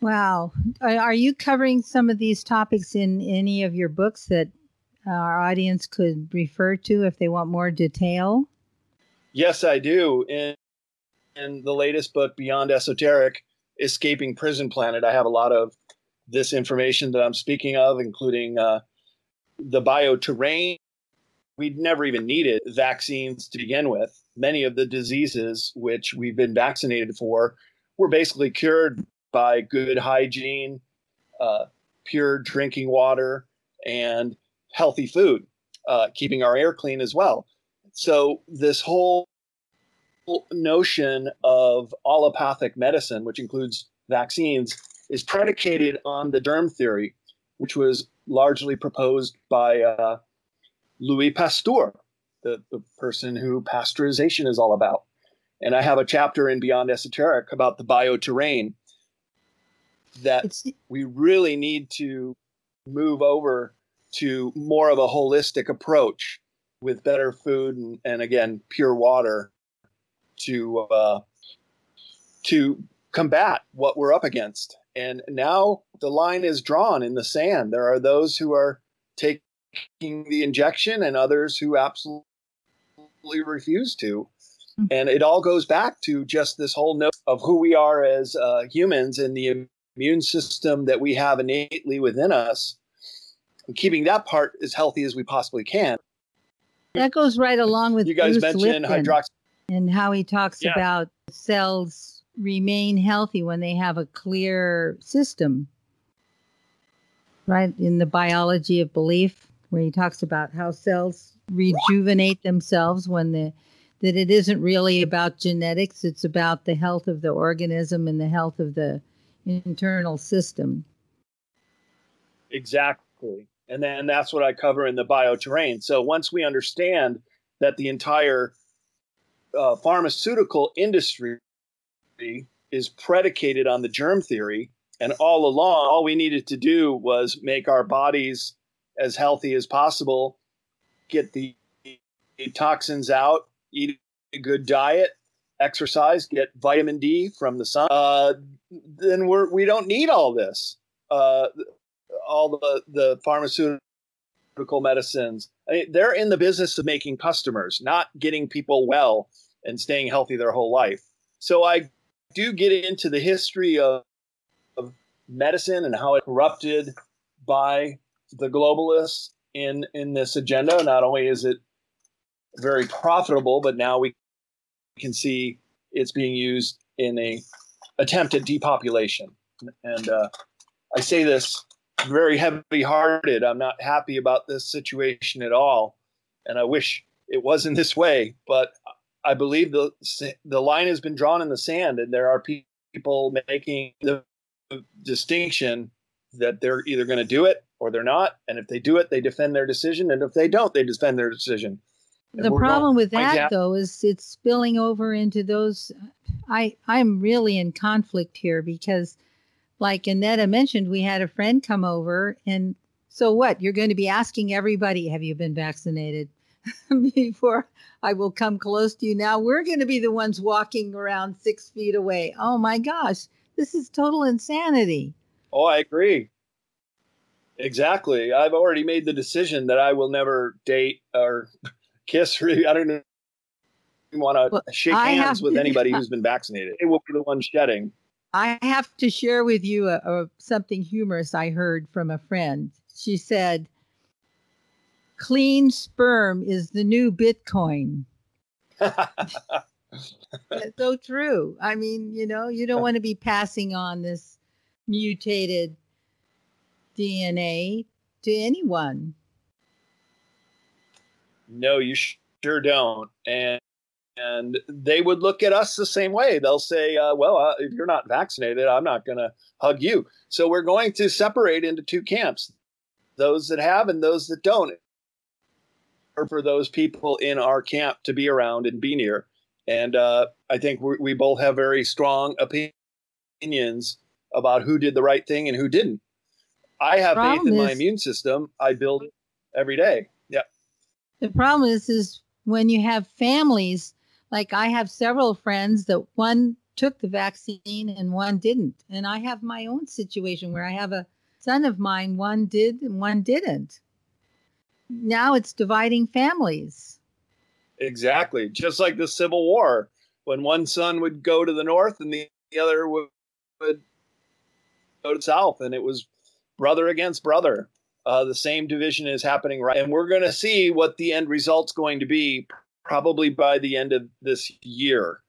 Wow. Are you covering some of these topics in any of your books that uh, our audience could refer to if they want more detail? Yes, I do. In, in the latest book, Beyond Esoteric Escaping Prison Planet, I have a lot of this information that I'm speaking of, including uh, the bioterrain we'd never even needed vaccines to begin with. Many of the diseases which we've been vaccinated for were basically cured by good hygiene, uh, pure drinking water, and healthy food, uh, keeping our air clean as well. So, this whole notion of allopathic medicine, which includes vaccines, is predicated on the germ theory, which was largely proposed by uh, Louis Pasteur, the, the person who pasteurization is all about. And I have a chapter in Beyond Esoteric about the bioterrain that it's, we really need to move over to more of a holistic approach with better food and, and again pure water to uh, to combat what we're up against. And now the line is drawn in the sand. There are those who are taking the injection and others who absolutely refuse to. Mm-hmm. And it all goes back to just this whole note of who we are as uh, humans and the immune system that we have innately within us and keeping that part as healthy as we possibly can. That goes right along with you guys Bruce mentioned Lipton hydroxy. And how he talks Yeah. about cells remain healthy when they have a clear system. Right in the biology of belief, where he talks about how cells rejuvenate themselves when the that it isn't really about genetics, it's about the health of the organism and the health of the internal system. Exactly. And then that's what I cover in the bioterrain. So once we understand that the entire uh, pharmaceutical industry is predicated on the germ theory, and all along, all we needed to do was make our bodies as healthy as possible, get the toxins out, eat a good diet, exercise, get vitamin D from the sun. Uh, then we're we don't need all this. Uh, all the the pharmaceutical medicines. I mean, they're in the business of making customers, not getting people well and staying healthy their whole life. So I do get into the history of, of medicine and how it corrupted by the globalists in in this agenda. Not only is it very profitable, but now we can see it's being used in a attempt at depopulation. And uh, I say this very heavy-hearted. I'm not happy about this situation at all, and I wish it wasn't this way. But I believe the the line has been drawn in the sand, and there are people making the distinction that they're either going to do it or they're not. And if they do it, they defend their decision, and if they don't, they defend their decision. And the problem with that though is it's spilling over into those i i'm really in conflict here because like annetta mentioned we had a friend come over and so what you're going to be asking everybody have you been vaccinated before i will come close to you now we're going to be the ones walking around six feet away oh my gosh this is total insanity Oh, I agree. Exactly. I've already made the decision that I will never date or kiss. Or, I don't even want to Well, shake hands with anybody who's been vaccinated. It will be the one shedding. I have to share with you a, a, something humorous I heard from a friend. She said, "Clean sperm is the new Bitcoin." So true. I mean, you know, you don't want to be passing on this mutated DNA to anyone. no, you sure don't. And and they would look at us the same way. They'll say, uh, "Well, uh, if you're not vaccinated, I'm not going to hug you." So we're going to separate into two camps: those that have and those that don't. Or for those people in our camp to be around and be near. And uh, I think we, we both have very strong opinions about who did the right thing and who didn't. I have faith in my immune system. I build it every day. Yeah. The problem is, is when you have families, like I have several friends that one took the vaccine and one didn't. And I have my own situation where I have a son of mine, one did and one didn't. Now it's dividing families. Exactly. Just like the Civil War, when one son would go to the north and the other would, would go to south, and it was brother against brother. Uh, the same division is happening right, and we're going to see what the end result's going to be probably by the end of this year,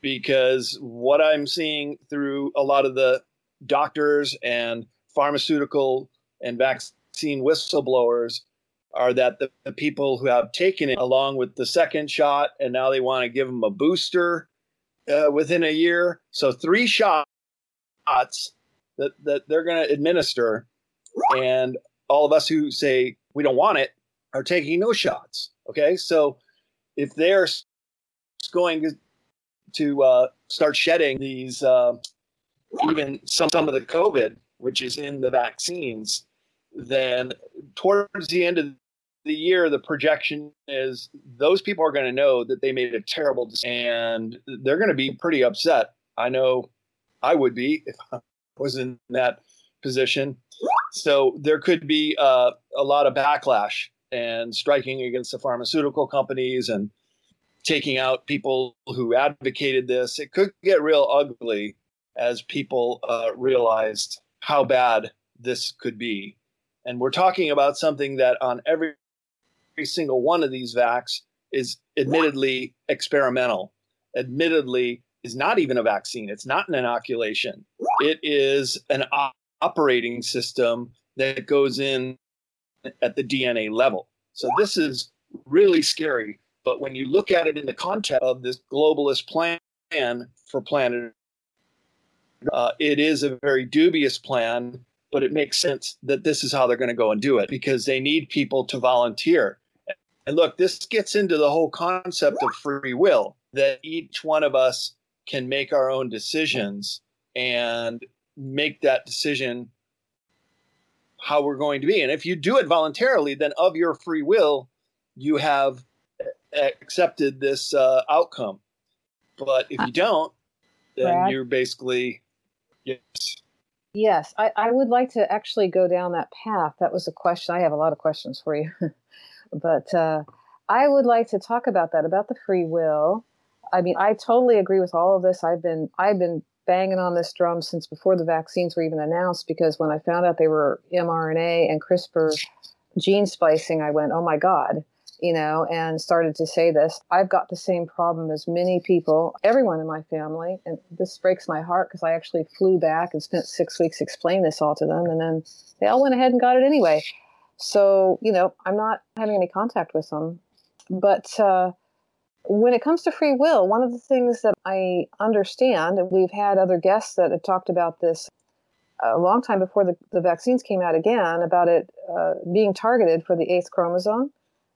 because what I'm seeing through a lot of the doctors and pharmaceutical and vaccine whistleblowers are that the, the people who have taken it along with the second shot and now they want to give them a booster uh, within a year. So three shots that, that they're going to administer and all of us who say we don't want it are taking no shots okay? So if they're going to, uh, start shedding these uh, even some, some of the covid which is in the vaccines then towards the end of the year, the projection is those people are going to know that they made a terrible decision and they're going to be pretty upset. I know I would be if I was in that position. So there could be uh, a lot of backlash and striking against the pharmaceutical companies and taking out people who advocated this. It could get real ugly as people uh, realized how bad this could be. And we're talking about something that on every, every single one of these vacs is admittedly experimental, admittedly is not even a vaccine. It's not an inoculation. It is an op- operating system that goes in at the DNA level. So this is really scary. But when you look at it in the context of this globalist plan for planet, uh, it is a very dubious plan, but it makes sense that this is how they're going to go and do it because they need people to volunteer. And look, this gets into the whole concept of free will that each one of us can make our own decisions and make that decision how we're going to be. And if you do it voluntarily, then of your free will, you have accepted this uh, outcome. But if you don't, then Brad? you're basically yes. Yes, I, I would like to actually go down that path. That was a question. I have a lot of questions for you, but uh, I would like to talk about that about the free will. I mean, I totally agree with all of this. I've been I've been banging on this drum since before the vaccines were even announced because when I found out they were mRNA and CRISPR gene splicing, I went, "Oh my god." you know, and started to say this. I've got the same problem as many people, everyone in my family. And this breaks my heart because I actually flew back and spent six weeks explaining this all to them. And then they all went ahead and got it anyway. So, you know, I'm not having any contact with them. But uh, when it comes to free will, one of the things that I understand, and we've had other guests that have talked about this a long time before the, the vaccines came out again, about it uh, being targeted for the eighth chromosome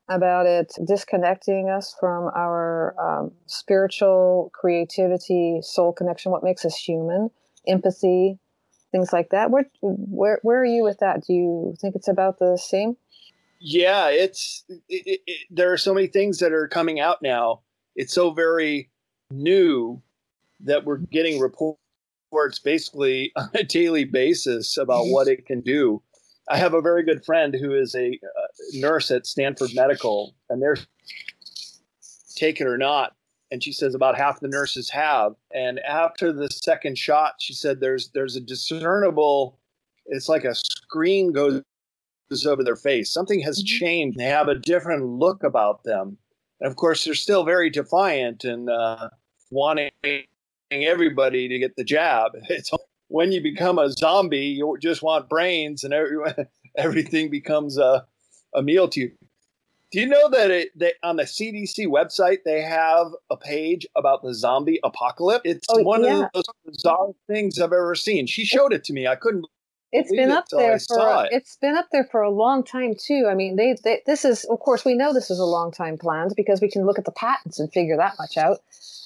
about it disconnecting us from our um, spiritual creativity, soul connection, what makes us human, empathy, things like that. Where, where, where are you with that? Do you think it's about the same? Yeah, it's it, it, there are so many things that are coming out now. It's so very new that we're getting reports basically on a daily basis about mm-hmm. what it can do. I have a very good friend who is a uh, nurse at Stanford Medical, and they're take it or not. And she says about half the nurses have. And after the second shot, she said there's there's a discernible. It's like a screen goes over their face. Something has mm-hmm. changed. They have a different look about them. And of course, they're still very defiant and uh, wanting everybody to get the jab. It's when you become a zombie, you just want brains, and every, everything becomes a, a meal to you. Do you know that it, they, on the CDC website they have a page about the zombie apocalypse? It's oh, one yeah. of the most bizarre things I've ever seen. She showed it to me. I couldn't. It's been up there for it. has been up there for a long time too. I mean, they, they this is of course we know this is a long time planned because we can look at the patents and figure that much out.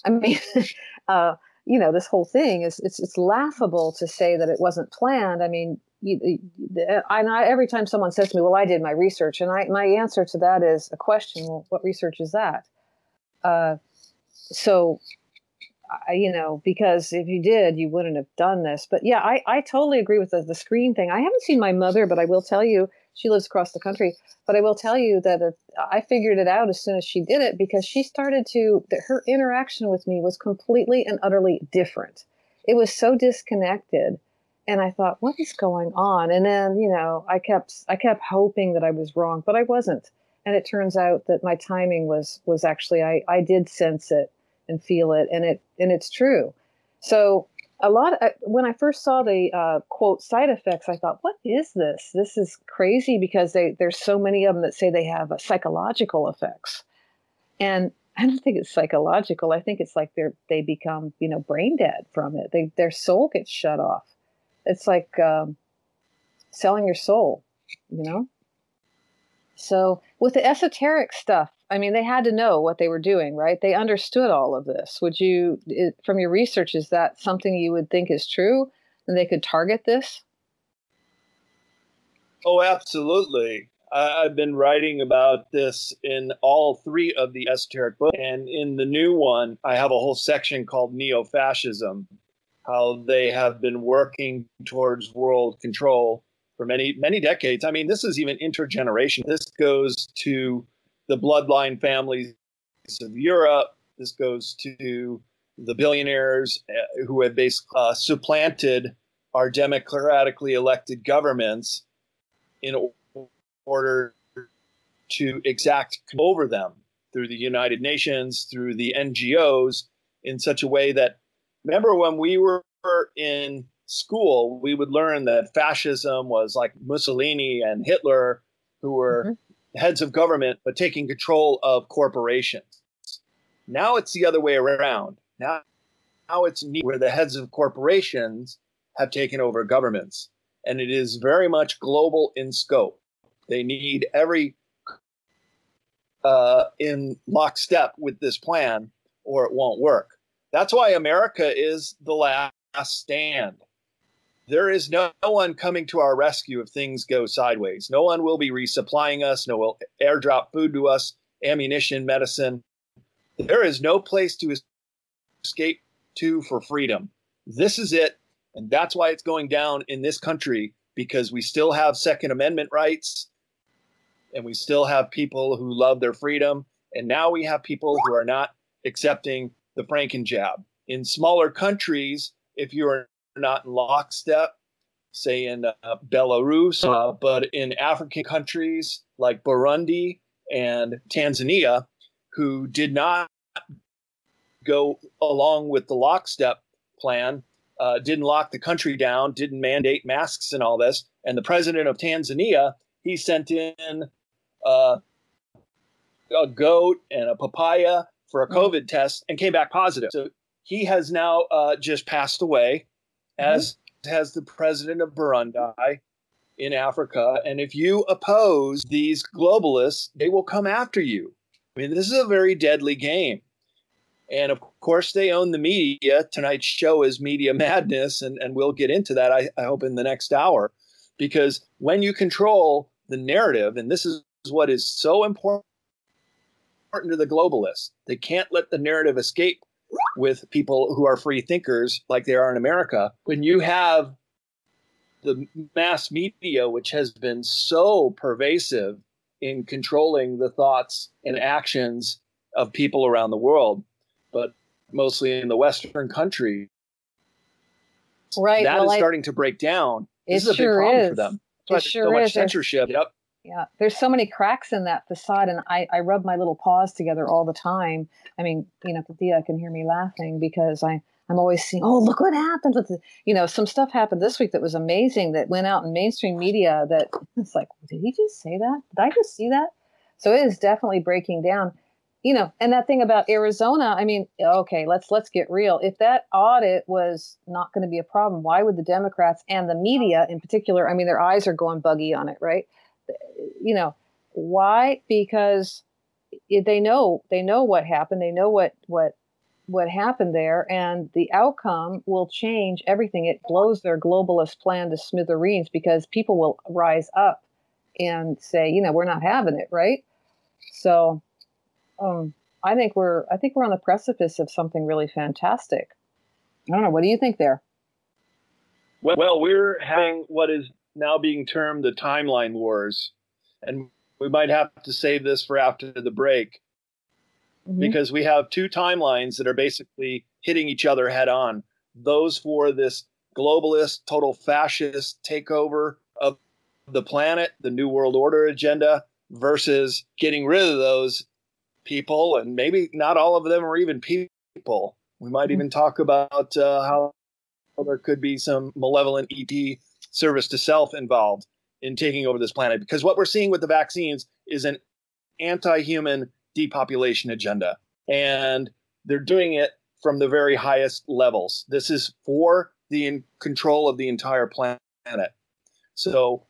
I mean, uh, you know this whole thing is it's it's laughable to say that it wasn't planned. I mean, you, I, I every time someone says to me, "Well, I did my research," and I my answer to that is a question. Well, what research is that? Uh, so, you know, because if you did, you wouldn't have done this. But yeah, I I totally agree with the, the screen thing. I haven't seen my mother, but I will tell you she lives across the country. But I will tell you that it, I figured it out as soon as she did it because she started to, that her interaction with me was completely and utterly different. It was so disconnected. And I thought, what is going on? And then, you know, I kept, I kept hoping that I was wrong, but I wasn't. And it turns out that my timing was, was actually, I, I did sense it and feel it and it, and it's true. So a lot of, when I first saw the uh, quote side effects, I thought, what is this? This is crazy because they, there's so many of them that say they have psychological effects. And I don't think it's psychological. I think it's like they're, they become, you know, brain dead from it. They, their soul gets shut off. It's like um, selling your soul, you know? So with the esoteric stuff, I mean, they had to know what they were doing, right? They understood all of this. Would you, from your research, is that something you would think is true and they could target this? Oh, absolutely. I've been writing about this in all three of the esoteric books. And in the new one, I have a whole section called Neo Fascism, how they have been working towards world control for many, many decades. I mean, this is even intergeneration. This goes to the bloodline families of Europe. This goes to the billionaires uh, who have basically uh, supplanted our democratically elected governments in order to exact over them through the United Nations, through the NGOs, in such a way that, remember when we were in school, we would learn that fascism was like Mussolini and Hitler, who were mm-hmm. heads of government, but taking control of corporations. Now it's the other way around. Now, now it's where the heads of corporations have taken over governments. And it is very much global in scope. They need every uh, in lockstep with this plan, or it won't work. That's why America is the last stand. There is no, no one coming to our rescue if things go sideways. No one will be resupplying us. No one will airdrop food to us, ammunition, medicine. There is no place to escape to for freedom. This is it. And that's why it's going down in this country because we still have Second Amendment rights and we still have people who love their freedom. And now we have people who are not accepting the Franken jab. In smaller countries, if you are not in lockstep, say in uh, Belarus, uh, but in African countries like Burundi and Tanzania, who did not go along with the lockstep plan, uh, didn't lock the country down, didn't mandate masks and all this. And the president of Tanzania, he sent in uh, a goat and a papaya for a mm-hmm. COVID test and came back positive. So he has now uh, just passed away, as mm-hmm. has the president of Burundi in Africa. And if you oppose these globalists, they will come after you. I mean, this is a very deadly game. And of course, they own the media. Tonight's show is Media Madness, and, and we'll get into that, I, I hope, in the next hour. Because when you control the narrative, and this is what is so important to the globalists. They can't let the narrative escape with people who are free thinkers like they are in America. When you have the mass media, which has been so pervasive in controlling the thoughts and actions of people around the world, but mostly in the Western country, right? That well, is starting to break down. This is a sure big problem is. for them. That's it sure so much is. censorship. Yep. Yeah, there's so many cracks in that facade, and I, I rub my little paws together all the time. I mean, you know, Thea can hear me laughing because I, I'm always seeing, oh, look what happened with you know, some stuff happened this week that was amazing that went out in mainstream media that it's like, did he just say that? Did I just see that? So it is definitely breaking down, you know, and that thing about Arizona, I mean, okay, let's let's get real. If that audit was not going to be a problem, why would the Democrats and the media in particular, I mean, their eyes are going buggy on it, right? You know, why? Because they know they know what happened. They know what what what happened there, and the outcome will change everything. It blows their globalist plan to smithereens because people will rise up and say, you know, we're not having it, right? So, um, I think we're I think we're on the precipice of something really fantastic. I don't know. What do you think there? Well, we're having what is now being termed the timeline wars and we might have to save this for after the break mm-hmm. because we have two timelines that are basically hitting each other head on. Those for this globalist, total fascist takeover of the planet, the New World Order agenda, versus getting rid of those people. And maybe not all of them are even people. We might mm-hmm. even talk about uh, how there could be some malevolent ET service to self involved in taking over this planet because what we're seeing with the vaccines is an anti-human depopulation agenda and they're doing it from the very highest levels. This is for the control of the entire planet. So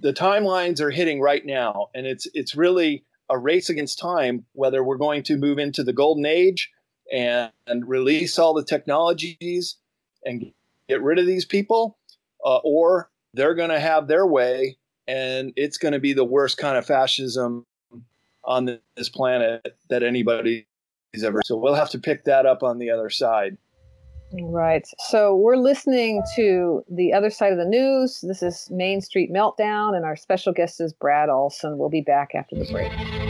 the timelines are hitting right now and it's it's really a race against time whether we're going to move into the golden age and, and release all the technologies and get rid of these people uh, or they're going to have their way, and it's going to be the worst kind of fascism on this planet that anybody has ever. So we'll have to pick that up on the other side. Right. So we're listening to the other side of the news. This is Mainstream Meltdown, and our special guest is Brad Olsen. We'll be back after the break.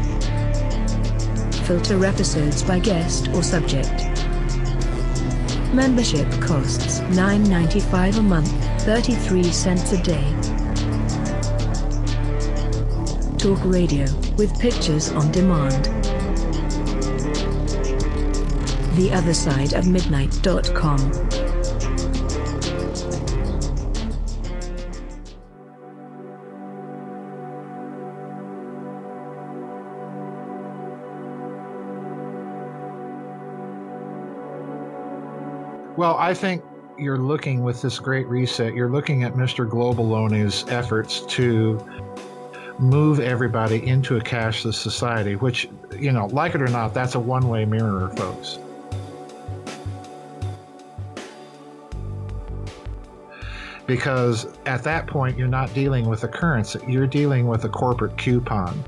Filter episodes by guest or subject. Membership costs $9.95 a month, 33 cents a day. Talk radio with pictures on demand. The Well, I think you're looking with this great reset, you're looking at Mr. Globaloney's efforts to move everybody into a cashless society, which, you know, like it or not, that's a one way mirror, folks. Because at that point, you're not dealing with a currency, you're dealing with a corporate coupon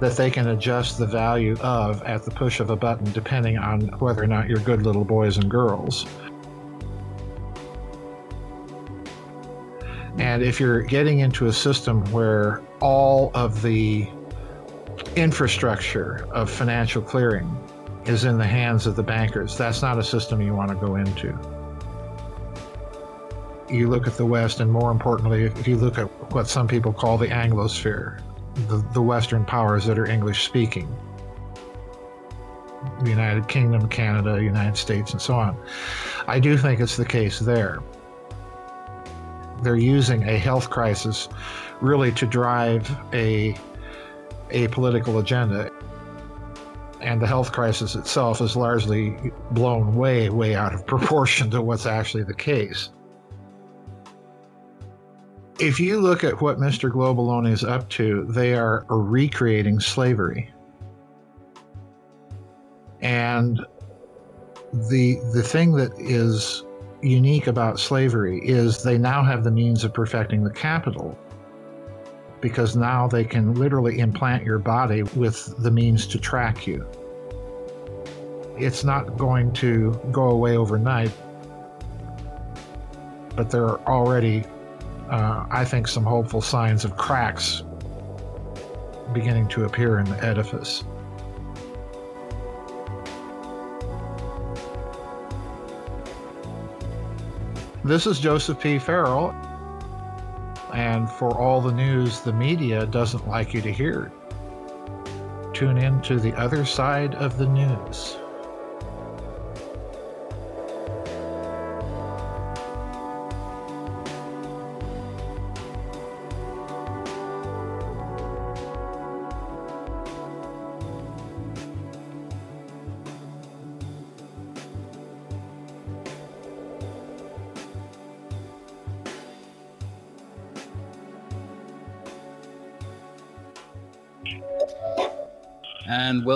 that they can adjust the value of at the push of a button, depending on whether or not you're good little boys and girls. And if you're getting into a system where all of the infrastructure of financial clearing is in the hands of the bankers, that's not a system you want to go into. You look at the West, and more importantly, if you look at what some people call the Anglosphere, the, the Western powers that are English speaking the United Kingdom, Canada, United States, and so on. I do think it's the case there. They're using a health crisis really to drive a, a political agenda. And the health crisis itself is largely blown way, way out of proportion to what's actually the case if you look at what Mr. Globaloney is up to, they are recreating slavery. And the the thing that is unique about slavery is they now have the means of perfecting the capital because now they can literally implant your body with the means to track you. It's not going to go away overnight, but there are already uh, I think, some hopeful signs of cracks beginning to appear in the edifice. This is Joseph P. Farrell, and for all the news the media doesn't like you to hear, tune in to the other side of the news.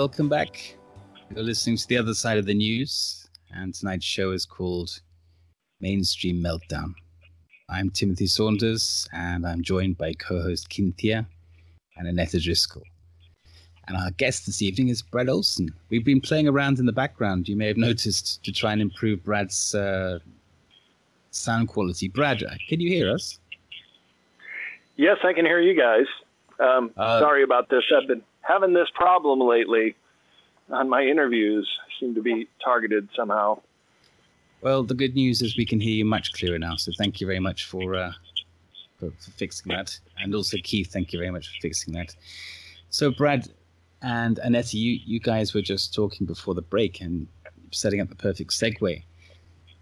Welcome back. You're listening to the other side of the news, and tonight's show is called Mainstream Meltdown. I'm Timothy Saunders, and I'm joined by co host Kynthea and Annetta Driscoll. And our guest this evening is Brad Olsen. We've been playing around in the background, you may have noticed, to try and improve Brad's uh, sound quality. Brad, uh, can you hear us? Yes, I can hear you guys. Um, uh, sorry about this. I've been having this problem lately on my interviews. Seem to be targeted somehow. Well, the good news is we can hear you much clearer now. So thank you very much for, uh, for, for fixing that, and also Keith, thank you very much for fixing that. So Brad and Annette, you you guys were just talking before the break and setting up the perfect segue.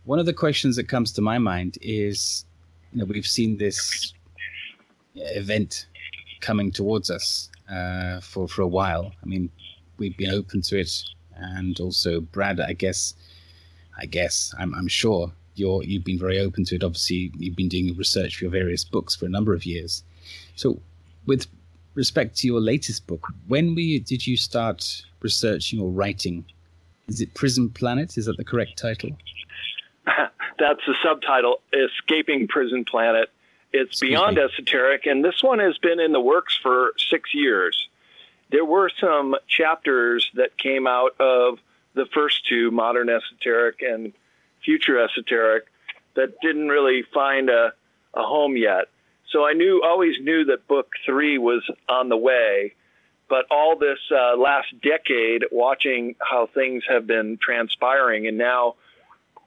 One of the questions that comes to my mind is, you know, we've seen this event coming towards us uh, for for a while. I mean, we've been open to it, and also Brad. I guess, I guess I'm I'm sure you're you've been very open to it. Obviously, you've been doing research for your various books for a number of years. So, with respect to your latest book, when we, did you start researching or writing Is it Prison Planet? Is that the correct title? That's the subtitle, Escaping Prison Planet. It's beyond esoteric, and this one has been in the works for six years. There were some chapters that came out of the first two, Modern Esoteric and Future Esoteric, that didn't really find a, a home yet. So I knew, always knew that book three was on the way. But all this uh, last decade, watching how things have been transpiring, and now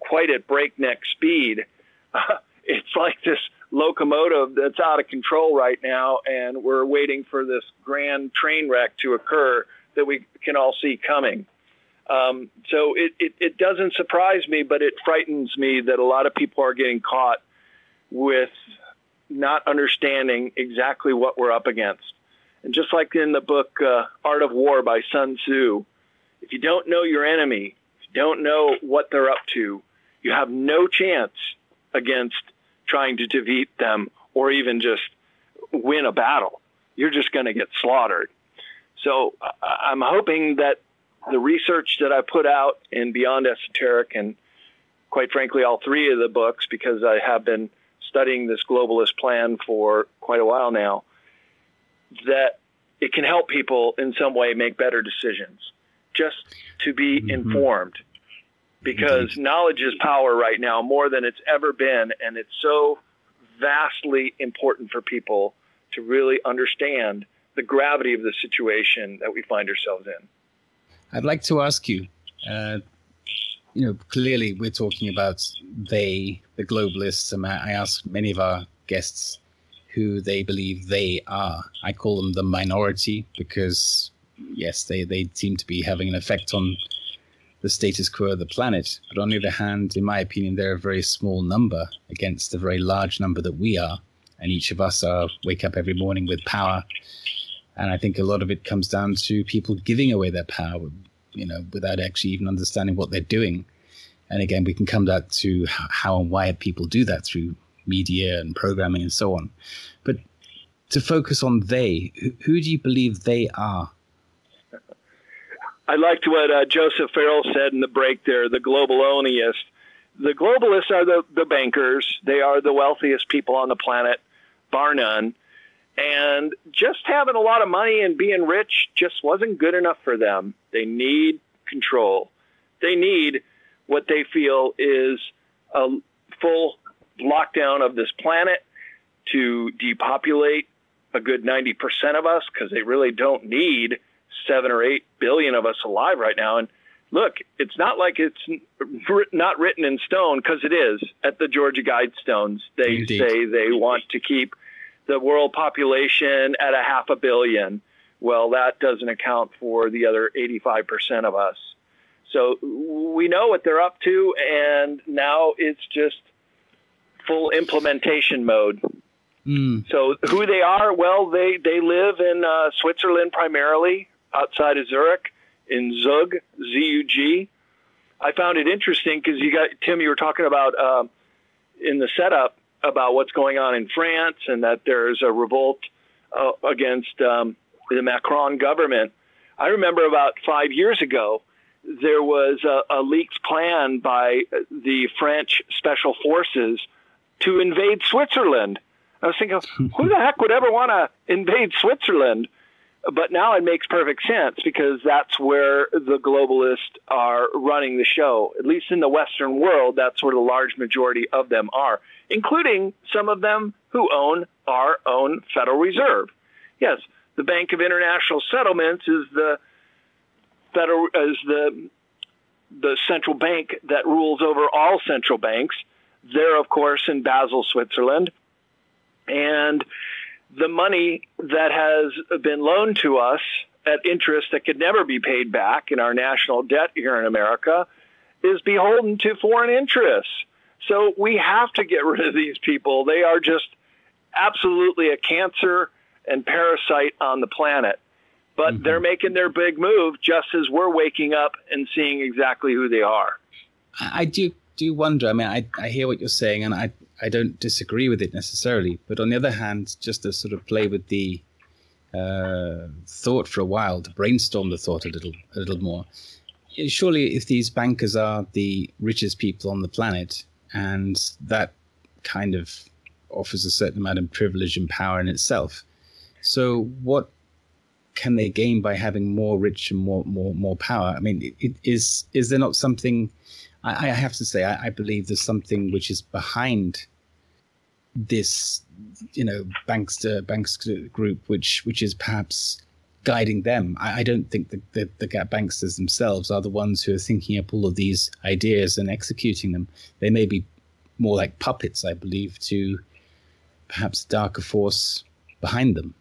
quite at breakneck speed, it's like this locomotive that's out of control right now, and we're waiting for this grand train wreck to occur that we can all see coming. Um, so it, it, it doesn't surprise me, but it frightens me that a lot of people are getting caught with not understanding exactly what we're up against. And just like in the book uh, Art of War by Sun Tzu, if you don't know your enemy, if you don't know what they're up to, you have no chance against trying to defeat them or even just win a battle. You're just going to get slaughtered. So I'm hoping that the research that I put out in Beyond Esoteric and quite frankly all three of the books because I have been studying this globalist plan for quite a while now that it can help people in some way make better decisions just to be mm-hmm. informed because knowledge is power right now more than it's ever been and it's so vastly important for people to really understand the gravity of the situation that we find ourselves in I'd like to ask you, uh, you know, clearly we're talking about they, the globalists, and I I ask many of our guests who they believe they are. I call them the minority because, yes, they, they seem to be having an effect on the status quo of the planet. But on the other hand, in my opinion, they're a very small number against the very large number that we are. And each of us are wake up every morning with power and I think a lot of it comes down to people giving away their power, you know, without actually even understanding what they're doing. And again, we can come back to how and why people do that through media and programming and so on. But to focus on they, who, who do you believe they are? I liked what uh, Joseph Farrell said in the break there, the globalonists. The globalists are the, the bankers. They are the wealthiest people on the planet, bar none. And just having a lot of money and being rich just wasn't good enough for them. They need control. They need what they feel is a full lockdown of this planet to depopulate a good 90% of us because they really don't need seven or eight billion of us alive right now. And look, it's not like it's not written in stone because it is at the Georgia Guidestones. They Indeed. say they want to keep the world population at a half a billion. Well, that doesn't account for the other 85% of us. So we know what they're up to, and now it's just full implementation mode. Mm, So who they are? Well, they they live in uh, Switzerland primarily, outside of Zurich, in Zug, Z-U-G. I found it interesting because you got Tim. You were talking about um in the setup about what's going on in France and that there's a revolt uh, against um, the Macron government. I remember about five years ago there was a, a leaked plan by the French special forces to invade Switzerland. I was thinking, who the heck would ever want to invade Switzerland? But now it makes perfect sense because that's where the globalists are running the show. At least in the Western world, that's where the large majority of them are, including some of them who own our own Federal Reserve. Yes, the Bank of International Settlements is the federal is the the central bank that rules over all central banks. They're of course in Basel, Switzerland, and the money that has been loaned to us at interest that could never be paid back in our national debt here in America is beholden to foreign interests. So we have to get rid of these people. They are just absolutely a cancer and parasite on the planet. But mm-hmm. they're making their big move just as we're waking up and seeing exactly who they are. I I do do wonder. I mean, I, I hear what you're saying, and I I don't disagree with it necessarily. But on the other hand, just to sort of play with the uh, thought for a while, to brainstorm the thought a little a little more, surely, if these bankers are the richest people on the planet, and that kind of offers a certain amount of privilege and power in itself, so what can they gain by having more rich and more more more power? I mean, it, is is there not something? I, I have to say, I, I, believe there's something which is behind this, you know, bankster bankster group, which which is perhaps guiding them. I, I don't think the, the, the banksters themselves are the ones who are thinking up all of these ideas and executing them. They may be more like puppets, I believe, to perhaps a darker force behind them.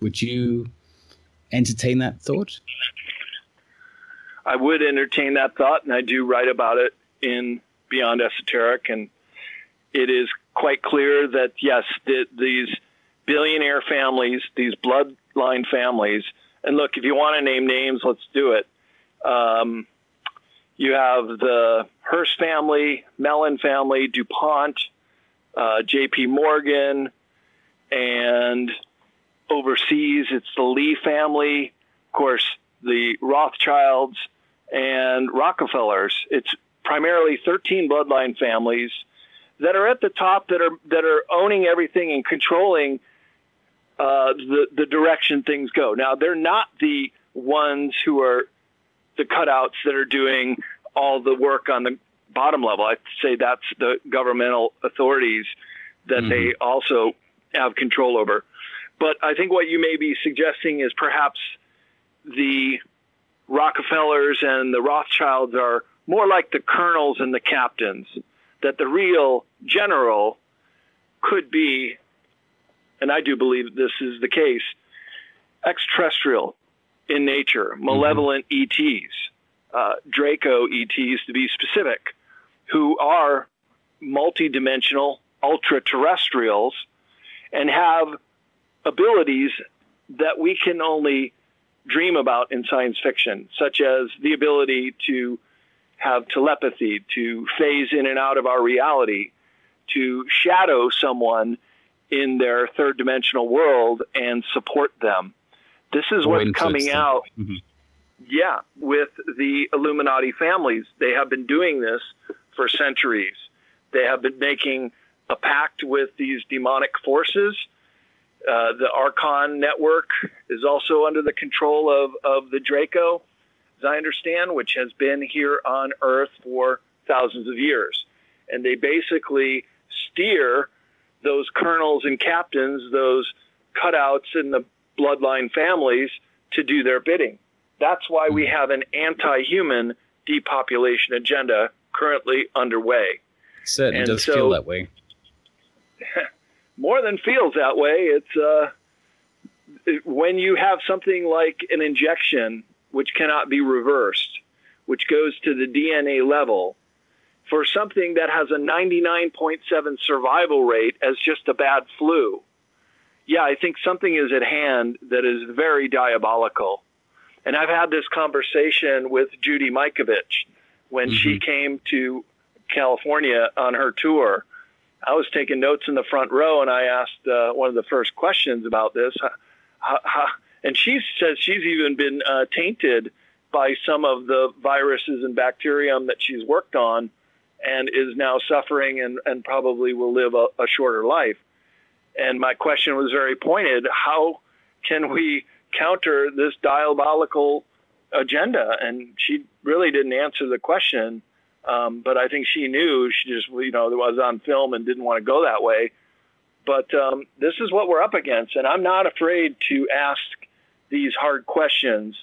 Would you entertain that thought? I would entertain that thought, and I do write about it in Beyond Esoteric. And it is quite clear that, yes, the, these billionaire families, these bloodline families, and look, if you want to name names, let's do it. Um, you have the Hearst family, Mellon family, DuPont, uh, JP Morgan, and overseas it's the Lee family, of course, the Rothschilds and Rockefellers. It's primarily 13 bloodline families that are at the top that are that are owning everything and controlling uh, the the direction things go. Now they're not the ones who are the cutouts that are doing all the work on the bottom level. I'd say that's the governmental authorities that mm-hmm. they also have control over. But I think what you may be suggesting is perhaps the Rockefellers and the Rothschilds are more like the colonels and the captains, that the real general could be, and I do believe this is the case, extraterrestrial in nature, mm-hmm. malevolent mm-hmm. ETs, uh, Draco ETs to be specific, who are multidimensional ultra terrestrials and have abilities that we can only dream about in science fiction, such as the ability to have telepathy, to phase in and out of our reality, to shadow someone in their third dimensional world and support them. This is what's coming out. Mm-hmm. Yeah, with the Illuminati families. They have been doing this for centuries. They have been making a pact with these demonic forces uh, the Archon network is also under the control of, of the Draco, as I understand, which has been here on Earth for thousands of years. And they basically steer those colonels and captains, those cutouts in the bloodline families, to do their bidding. That's why we have an anti human depopulation agenda currently underway. It certainly and does so, feel that way. more than feels that way. It's uh, it, when you have something like an injection, which cannot be reversed, which goes to the DNA level, for something that has a 99.7 survival rate as just a bad flu. Yeah, I think something is at hand that is very diabolical. And I've had this conversation with Judy Mikovits when mm-hmm. she came to California on her tour I was taking notes in the front row, and I asked uh, one of the first questions about this. How, how, and she says she's even been uh, tainted by some of the viruses and bacterium that she's worked on, and is now suffering and, and probably will live a, a shorter life. And my question was very pointed: How can we counter this diabolical agenda? And she really didn't answer the question. Um, but I think she knew she just, you know, was on film and didn't want to go that way. But um, this is what we're up against. And I'm not afraid to ask these hard questions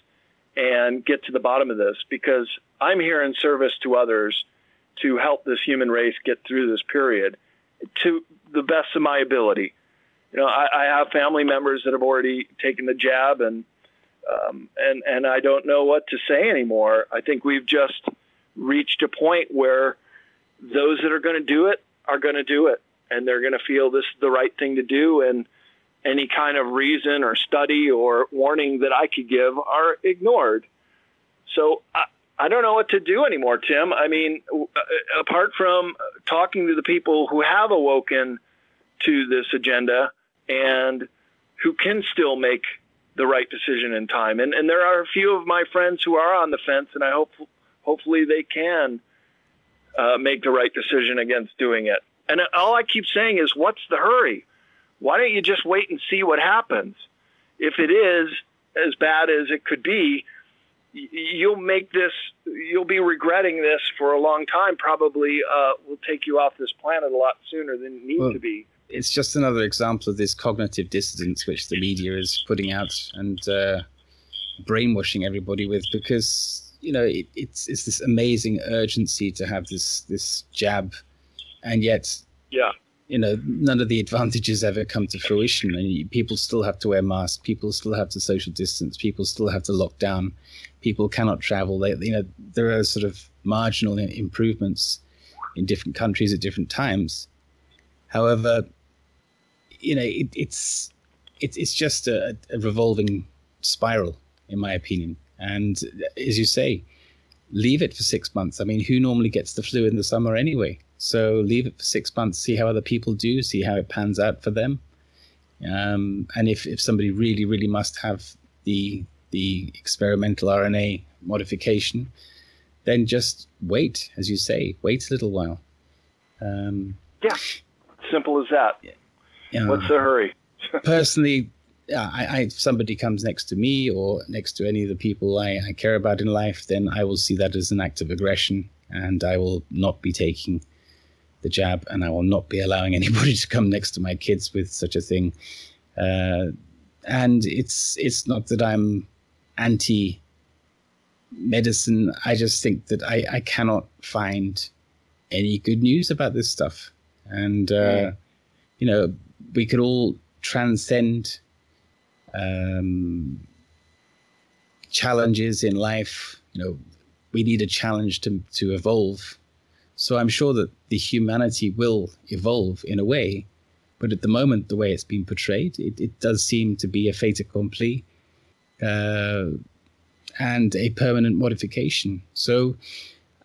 and get to the bottom of this because I'm here in service to others to help this human race get through this period to the best of my ability. You know, I, I have family members that have already taken the jab and, um, and, and I don't know what to say anymore. I think we've just, reached a point where those that are going to do it are going to do it and they're going to feel this is the right thing to do and any kind of reason or study or warning that I could give are ignored. So I, I don't know what to do anymore, Tim. I mean, uh, apart from talking to the people who have awoken to this agenda and who can still make the right decision in time. And, and there are a few of my friends who are on the fence, and I hope hopefully they can uh, make the right decision against doing it. And all I keep saying is, what's the hurry? Why don't you just wait and see what happens? If it is as bad as it could be, you'll make this, you'll be regretting this for a long time. Probably uh, will take you off this planet a lot sooner than it needs well, to be. It's just another example of this cognitive dissonance which the media is putting out and uh, brainwashing everybody with because you know it, it's it's this amazing urgency to have this this jab, and yet yeah. you know none of the advantages ever come to fruition. And people still have to wear masks people still have to social distance people still have to lock down people cannot travel. They you know there are sort of marginal improvements in different countries at different times. However you know it, it's it, it's just a, a revolving spiral in my opinion. And as you say, leave it for six months. I mean, who normally gets the flu in the summer anyway? So leave it for six months, see how other people do, see how it pans out for them. Um, and if, if somebody really, really must have the the experimental RNA modification, then just wait, as you say, wait a little while. Um, yeah, simple as that. Yeah. What's the hurry? personally, I, I, if somebody comes next to me or next to any of the people I, I, care about in life, then I will see that as an act of aggression, and I will not be taking the jab, and I will not be allowing anybody to come next to my kids with such a thing. Uh, and it's it's not that I'm anti medicine. I just think that I, I cannot find any good news about this stuff, and uh, you know we could all transcend um, challenges in life. You know, we need a challenge to to evolve. So I'm sure that the humanity will evolve in a way, but at the moment, the way it's been portrayed, it, it does seem to be a fait accompli uh, and a permanent modification. So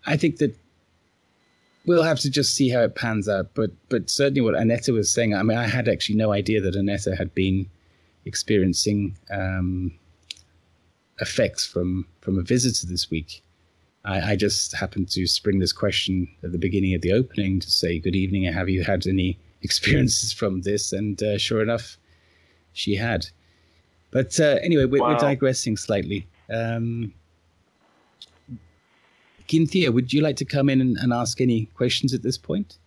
I think that we'll have to just see how it pans out. But but certainly what Annetta was saying, I mean, I had actually no idea that Annetta had been experiencing um, effects from from a visitor this week. I, I, just happened to spring this question at the beginning of the opening to say, "Good evening. Have you had any experiences from this?" And uh, sure enough, she had. But uh, anyway, we're, wow. we're, digressing slightly. Um, would you like to come in and, and ask any questions at this point?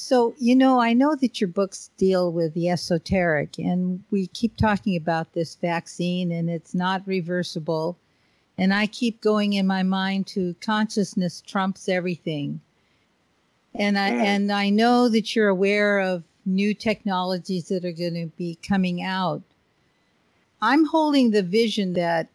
So, you know, I know that your books deal with the esoteric, and we keep talking about this vaccine, and it's not reversible. And I keep going in my mind to consciousness trumps everything. And I and I know that you're aware of new technologies that are going to be coming out. I'm holding the vision that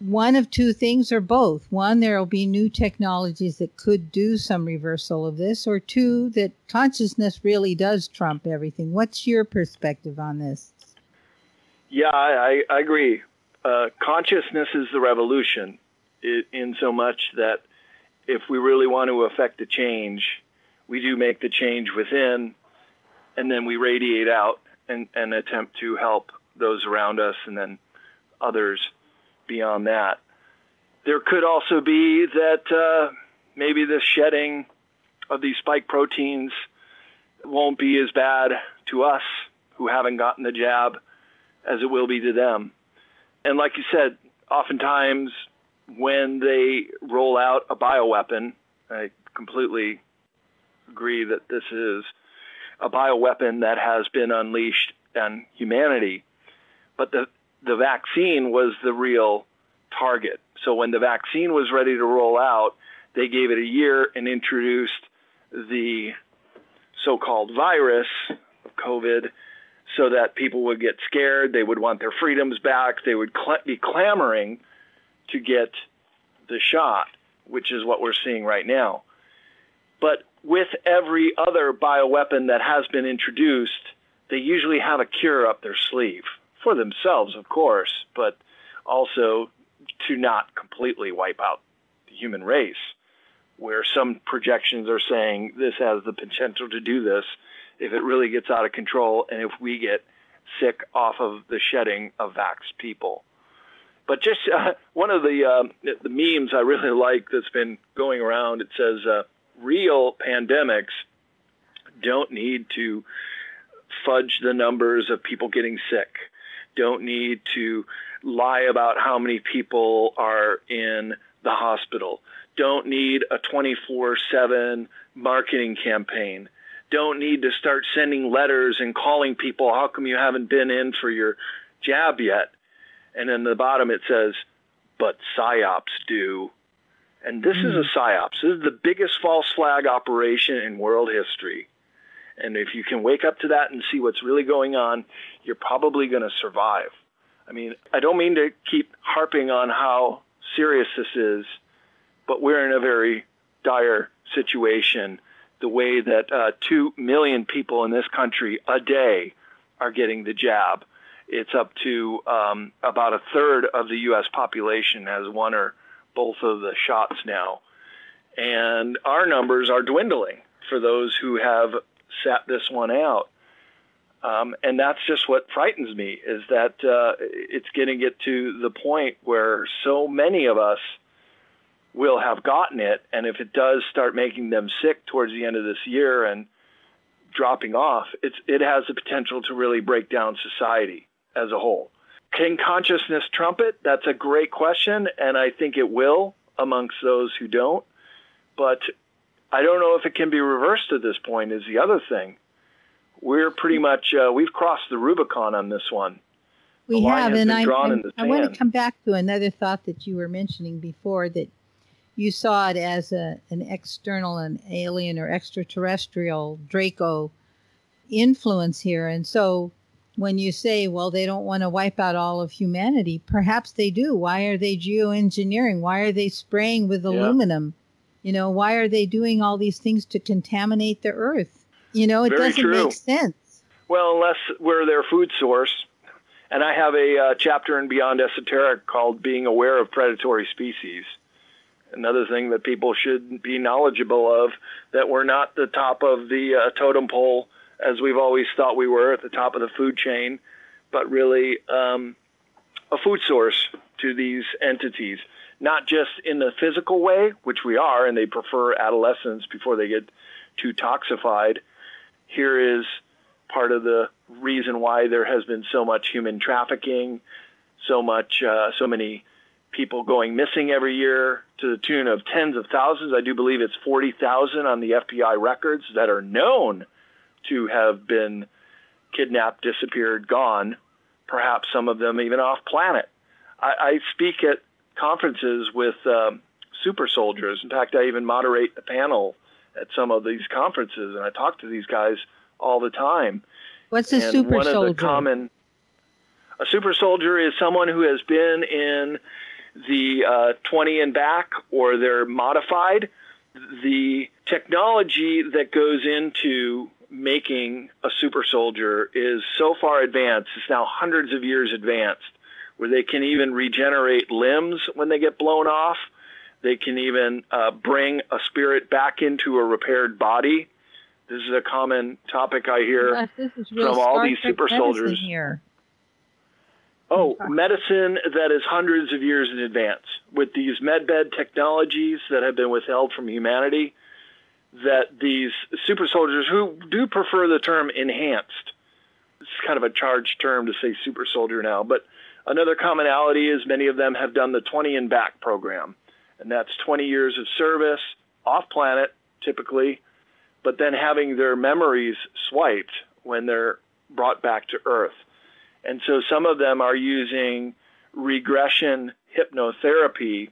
one of two things or both. One, there will be new technologies that could do some reversal of this, or two, that consciousness really does trump everything. What's your perspective on this? Yeah, I, I agree. Uh, consciousness is the revolution, in so much that if we really want to affect a change, we do make the change within, and then we radiate out and, and attempt to help those around us and then others beyond that. There could also be that uh, maybe the shedding of these spike proteins won't be as bad to us who haven't gotten the jab as it will be to them. And like you said, oftentimes when they roll out a bioweapon, I completely agree that this is a bioweapon that has been unleashed on humanity. But the the vaccine was the real target. So when the vaccine was ready to roll out, they gave it a year and introduced the so-called virus of COVID so that people would get scared, they would want their freedoms back, they would cl- be clamoring to get the shot, which is what we're seeing right now. But with every other bioweapon that has been introduced, they usually have a cure up their sleeve for themselves, of course, but also to not completely wipe out the human race. Where some projections are saying this has the potential to do this if it really gets out of control and if we get sick off of the shedding of vaxxed people. But just uh, one of the uh, the memes I really like that's been going around. It says uh, real pandemics don't need to fudge the numbers of people getting sick. Don't need to lie about how many people are in the hospital. Don't need a 24 7 marketing campaign. Don't need to start sending letters and calling people, how come you haven't been in for your jab yet? And then the bottom it says, but psyops do. And this mm. is a hmm. psyops. This is the biggest false flag operation in world history. And if you can wake up to that and see what's really going on, you're probably going to survive. I mean, I don't mean to keep harping on how serious this is, but we're in a very dire situation. The way that uh, 2 million people in this country a day are getting the jab. It's up to um, about a third of the U.S. population has one or both of the shots now. And our numbers are dwindling for those who have sat this one out. Um, and that's just what frightens me is that uh, it's going to get to the point where so many of us will have gotten it. And if it does start making them sick towards the end of this year and dropping off, it's, it has the potential to really break down society as a whole. Can consciousness trump it? That's a great question. And I think it will amongst those who don't. But I don't know if it can be reversed at this point. Is the other thing. We're pretty much uh, we've crossed the Rubicon on this one. We have, and I, I want to come back to another thought that you were mentioning before that you saw it as a, an external, an alien or extraterrestrial Draco influence here, and so when you say, well, they don't want to wipe out all of humanity, perhaps they do. Why are they geoengineering? Why are they spraying with aluminum? You know, why are they doing all these things to contaminate the earth? You know, it Very doesn't true. make sense. Well, unless we're their food source. And I have a uh, chapter in Beyond Esoteric called Being Aware of Predatory Species. Another thing that people should be knowledgeable of that we're not the top of the uh, totem pole as we've always thought we were at the top of the food chain, but really um, a food source to these entities not just in the physical way, which we are, and they prefer adolescence before they get too toxified. Here is part of the reason why there has been so much human trafficking, so much, uh, so many people going missing every year to the tune of tens of thousands. I do believe it's 40,000 on the FBI records that are known to have been kidnapped, disappeared, gone, perhaps some of them even off planet. I, I speak at conferences with um, super soldiers. In fact, I even moderate a panel at some of these conferences, and I talk to these guys all the time. What's a and super one soldier? Of the common, a super soldier is someone who has been in the uh, 20 and back, or they're modified. The technology that goes into making a super soldier is so far advanced. It's now hundreds of years advanced where they can even regenerate limbs when they get blown off. They can even uh, bring a spirit back into a repaired body. This is a common topic I hear yes, from all these super soldiers. Here. Oh, medicine that is hundreds of years in advance with these medbed technologies that have been withheld from humanity. That these super soldiers who do prefer the term enhanced, it's kind of a charged term to say super soldier now, but Another commonality is many of them have done the 20 and back program, and that's 20 years of service off planet typically, but then having their memories swiped when they're brought back to Earth. And so some of them are using regression hypnotherapy,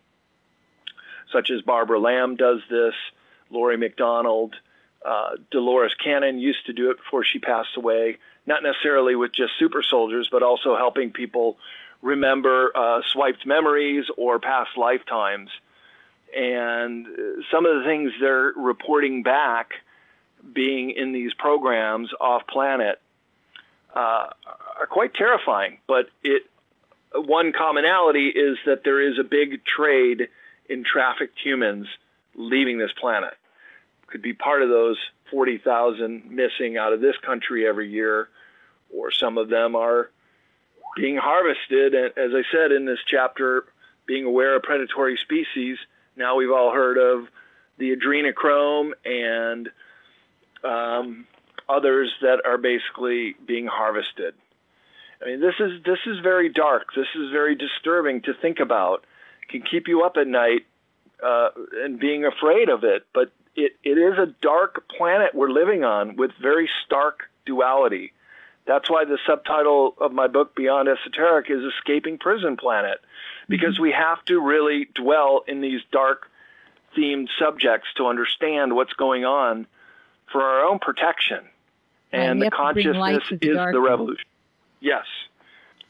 such as Barbara Lamb does this, Laurie McDonald, uh, Dolores Cannon used to do it before she passed away, not necessarily with just super soldiers, but also helping people remember uh, swiped memories or past lifetimes. And some of the things they're reporting back being in these programs off planet uh, are quite terrifying. But it one commonality is that there is a big trade in trafficked humans leaving this planet. Could be part of those 40,000 missing out of this country every year, or some of them are being harvested. As I said in this chapter, being aware of predatory species. Now we've all heard of the adrenochrome and um, others that are basically being harvested. I mean, this is this is very dark. This is very disturbing to think about. It can keep you up at night uh, and being afraid of it. But it, it is a dark planet we're living on with very stark duality. That's why the subtitle of my book, Beyond Esoteric, is Escaping Prison Planet, because mm-hmm. we have to really dwell in these dark themed subjects to understand what's going on for our own protection. And, the consciousness is the revolution. Yes.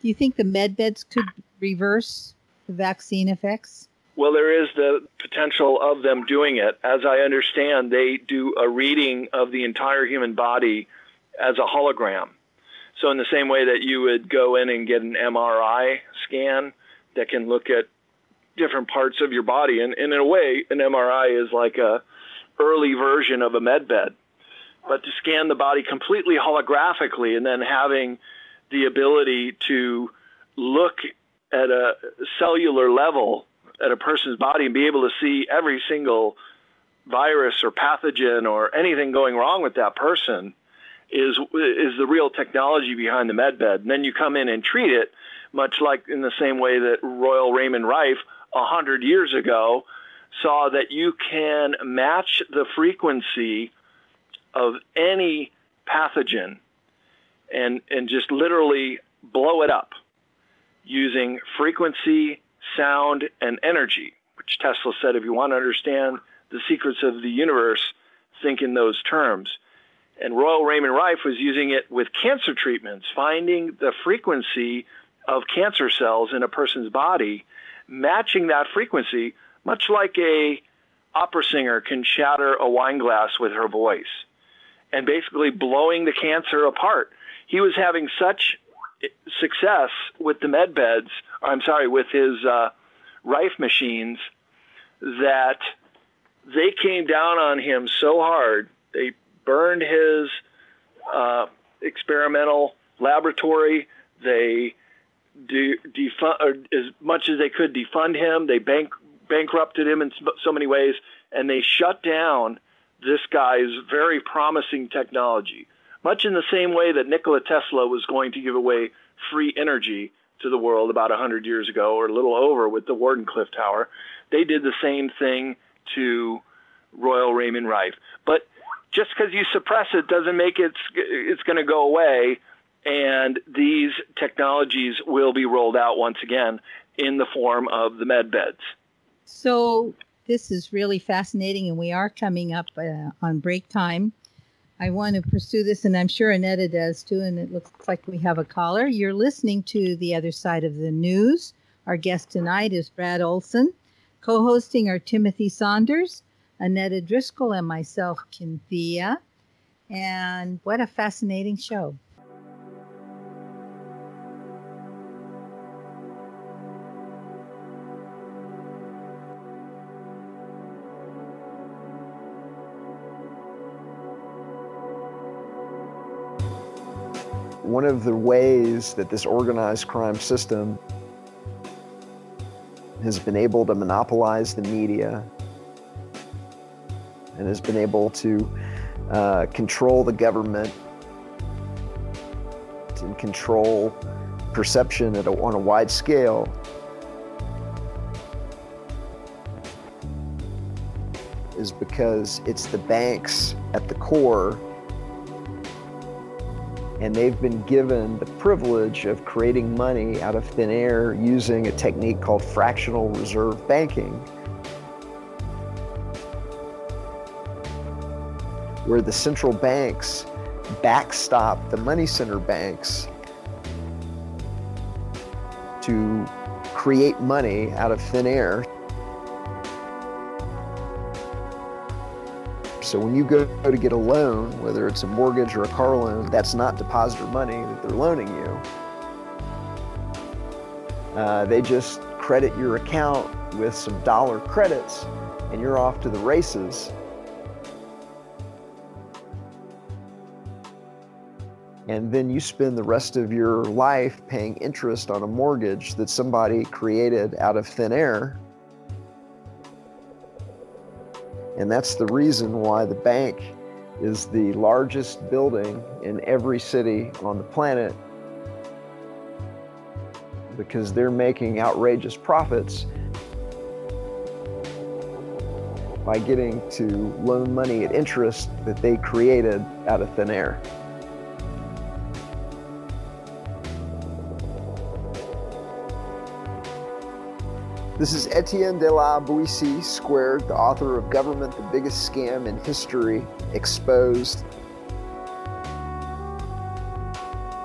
Do you think the med beds could reverse the vaccine effects? Well, there is the potential of them doing it. As I understand, they do a reading of the entire human body as a hologram. So, in the same way that you would go in and get an MRI scan that can look at different parts of your body, and, and in a way, an MRI is like a early version of a med bed. But to scan the body completely holographically and then having the ability to look at a cellular level at a person's body and be able to see every single virus or pathogen or anything going wrong with that person is is the real technology behind the med bed. And then you come in and treat it, much like in the same way that Royal Raymond Rife a hundred years ago saw that you can match the frequency of any pathogen and and just literally blow it up using frequency, sound, and energy. Which Tesla said, if you want to understand the secrets of the universe, think in those terms. And Royal Raymond Rife was using it with cancer treatments, finding the frequency of cancer cells in a person's body, matching that frequency, much like a opera singer can shatter a wine glass with her voice, and basically blowing the cancer apart. He was having such success with the med beds, I'm sorry, with his uh, Rife machines, that they came down on him so hard. They burned his uh, experimental laboratory. They de- defund, as much as they could defund him. They bank- bankrupted him in so many ways, and they shut down this guy's very promising technology. Much in the same way that Nikola Tesla was going to give away free energy to the world about 100 years ago, or a little over, with the Wardenclyffe Tower. They did the same thing to Royal Raymond Rife. But just because you suppress it doesn't make it it's going to go away. And these technologies will be rolled out once again in the form of the med beds. So this is really fascinating, and we are coming up uh, on break time. I want to pursue this, and I'm sure Annetta does too. And it looks like we have a caller. You're listening to the other side of the news. Our guest tonight is Brad Olsen. Co hosting are Timothy Saunders, Annetta Driscoll, and myself, Kynthea. And what a fascinating show. One of the ways that this organized crime system has been able to monopolize the media and has been able to uh, control the government and control perception a, on a wide scale. Is because it's the banks at the core, and they've been given the privilege of creating money out of thin air using a technique called fractional reserve banking where the central banks backstop the money center banks to create money out of thin air. So when you go to get a loan, whether it's a mortgage or a car loan, that's not depositor money that they're loaning you. Uh, they just credit your account with some dollar credits and you're off to the races and then you spend the rest of your life paying interest on a mortgage that somebody created out of thin air. And that's the reason why the bank is the largest building in every city on the planet because they're making outrageous profits by getting to loan money at interest that they created out of thin air. This is Etienne de la Boetie Squared, the author of Government, the Biggest Scam in History, Exposed.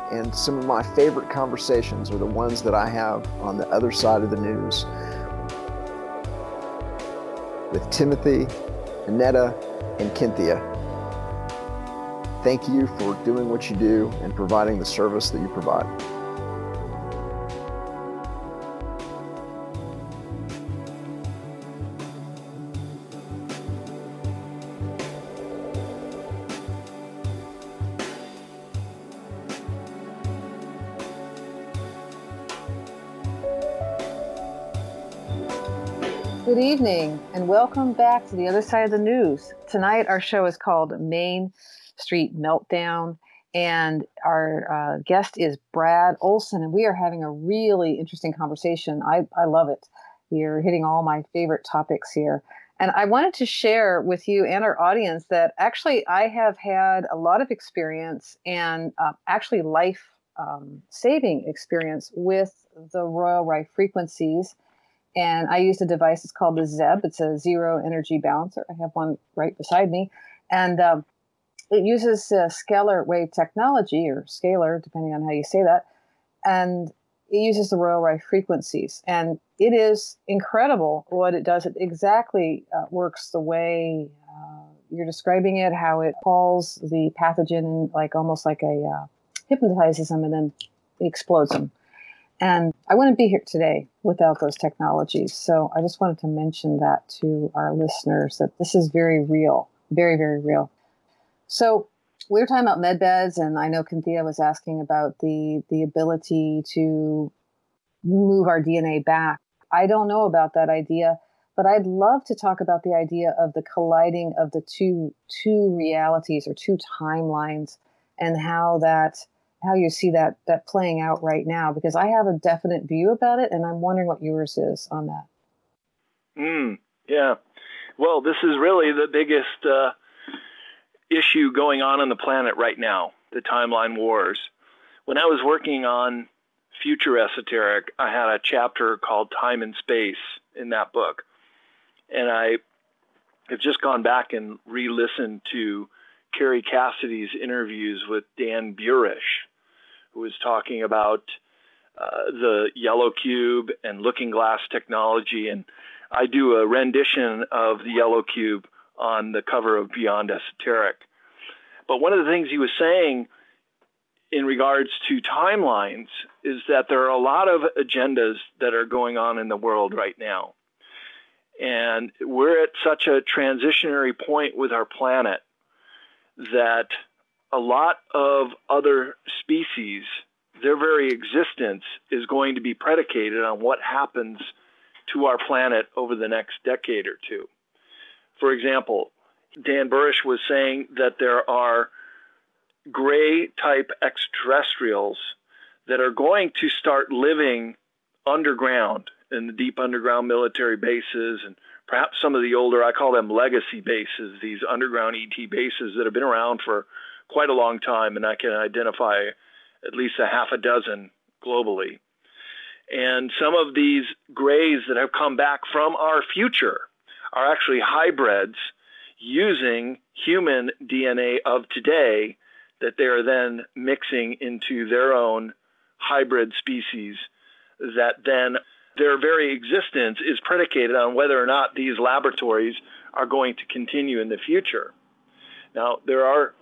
And some of my favorite conversations are the ones that I have on the other side of the news with Timothy, Annetta, and Kynthea. Thank you for doing what you do and providing the service that you provide. Welcome back to the other side of the news. Tonight, our show is called Main Street Meltdown, and our uh, guest is Brad Olsen, and we are having a really interesting conversation. I, I love it. You're hitting all my favorite topics here. And I wanted to share with you and our audience that actually I have had a lot of experience and uh, actually life um, saving experience with the Royal Rife frequencies and I use a device. It's called the ZEB. It's a zero energy balancer. I have one right beside me, and um, it uses uh, scalar wave technology or scalar, depending on how you say that, and it uses the Royal Rife frequencies, and it is incredible what it does. It exactly uh, works the way uh, you're describing it. How it calls the pathogen, like almost like a uh, hypnotizes them, and then explodes them. And I wouldn't be here today without those technologies. So I just wanted to mention that to our listeners that this is very real, very, very real. So we were talking about med beds, and I know Kynthea was asking about the the ability to move our DNA back. I don't know about that idea, but I'd love to talk about the idea of the colliding of the two two realities or two timelines and how that how you see that that playing out right now because I have a definite view about it and I'm wondering what yours is on that. Mm, yeah. Well, this is really the biggest uh, issue going on on the planet right now, the timeline wars. When I was working on Future Esoteric, I had a chapter called Time and Space in that book. And I have just gone back and re-listened to Kerry Cassidy's interviews with Dan Burisch, who was talking about uh, the yellow cube and looking glass technology. And I do a rendition of the yellow cube on the cover of Beyond Esoteric. But one of the things he was saying in regards to timelines is that there are a lot of agendas that are going on in the world right now. And we're at such a transitionary point with our planet that a lot of other species, their very existence is going to be predicated on what happens to our planet over the next decade or two. For example, Dan Burisch was saying that there are gray type extraterrestrials that are going to start living underground in the deep underground military bases and perhaps some of the older, I call them legacy bases, these underground ET bases that have been around for quite a long time, and I can identify at least a half a dozen globally. And some of these grays that have come back from our future are actually hybrids using human DNA of today that they are then mixing into their own hybrid species that then their very existence is predicated on whether or not these laboratories are going to continue in the future. Now, there are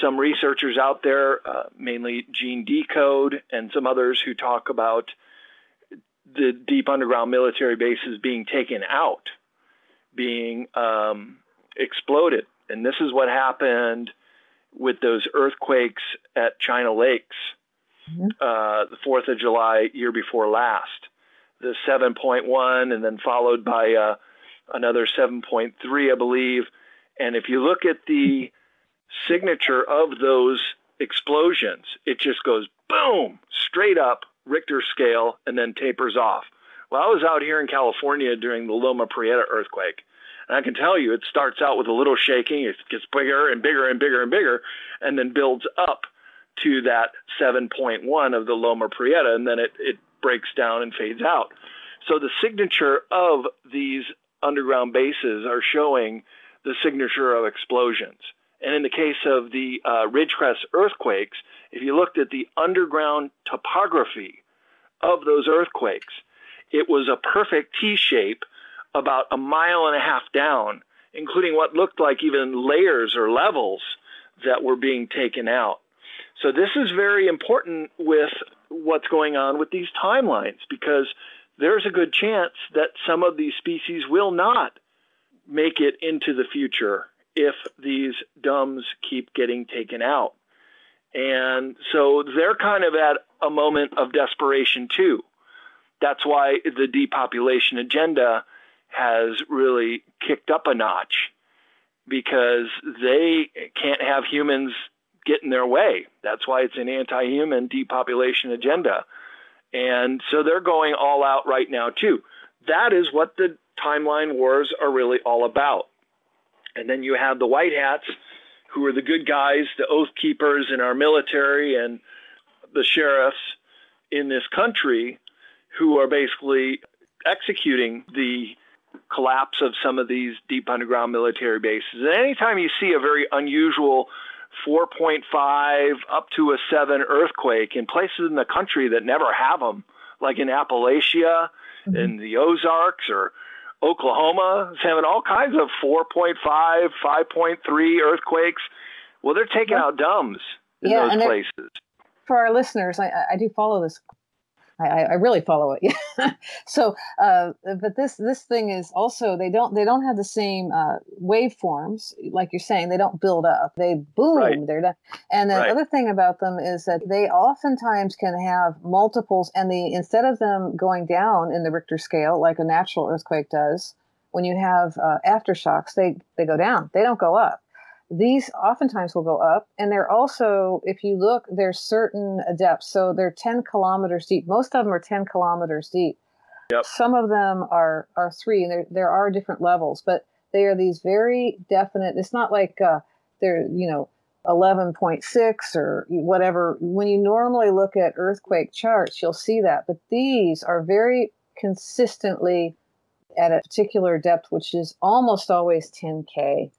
some researchers out there, uh, mainly Gene Decode and some others who talk about the deep underground military bases being taken out, being um, exploded. And this is what happened with those earthquakes at China Lakes, mm-hmm. uh, the 4th of July, year before last. The 7.1, and then followed by uh, another 7.3, I believe. And if you look at the signature of those explosions, it just goes boom, straight up, Richter scale, and then tapers off. Well, I was out here in California during the Loma Prieta earthquake, and I can tell you it starts out with a little shaking, it gets bigger and bigger and bigger and bigger, and then builds up to that 7.1 of the Loma Prieta, and then it, it breaks down and fades out. So the signature of these underground bases are showing the signature of explosions. And in the case of the uh, Ridgecrest earthquakes, if you looked at the underground topography of those earthquakes, it was a perfect T shape about a mile and a half down, including what looked like even layers or levels that were being taken out. So this is very important with what's going on with these timelines because there's a good chance that some of these species will not make it into the future if these DUMBs keep getting taken out. And so they're kind of at a moment of desperation too. That's why the depopulation agenda has really kicked up a notch because they can't have humans get in their way. That's why it's an anti human depopulation agenda. And so they're going all out right now, too. That is what the timeline wars are really all about. And then you have the white hats, who are the good guys, the oath keepers in our military and the sheriffs in this country, who are basically executing the collapse of some of these deep underground military bases. And anytime you see a very unusual 4.5 up to a 7 earthquake in places in the country that never have them, like in Appalachia, mm-hmm. in the Ozarks, or Oklahoma is having all kinds of 4.5, 5.3 earthquakes. Well, they're taking yeah. out DUMBs in yeah, those places. For our listeners, I, I do follow this I, I really follow it. so, uh, but this this thing is also they don't they don't have the same uh, waveforms like you're saying. They don't build up. They boom. Right. They're done. And the right. other thing about them is that they oftentimes can have multiples, and the instead of them going down in the Richter scale like a natural earthquake does, when you have uh, aftershocks, they they go down. They don't go up these oftentimes will go up and they're also if you look there's certain depths. So they're 10 kilometers deep. Most of them are 10 kilometers deep. Yep. some of them are are three and there, there are different levels but they are these very definite it's not like uh, they're you know 11.6 or whatever. When you normally look at earthquake charts you'll see that but these are very consistently at a particular depth which is almost always 10k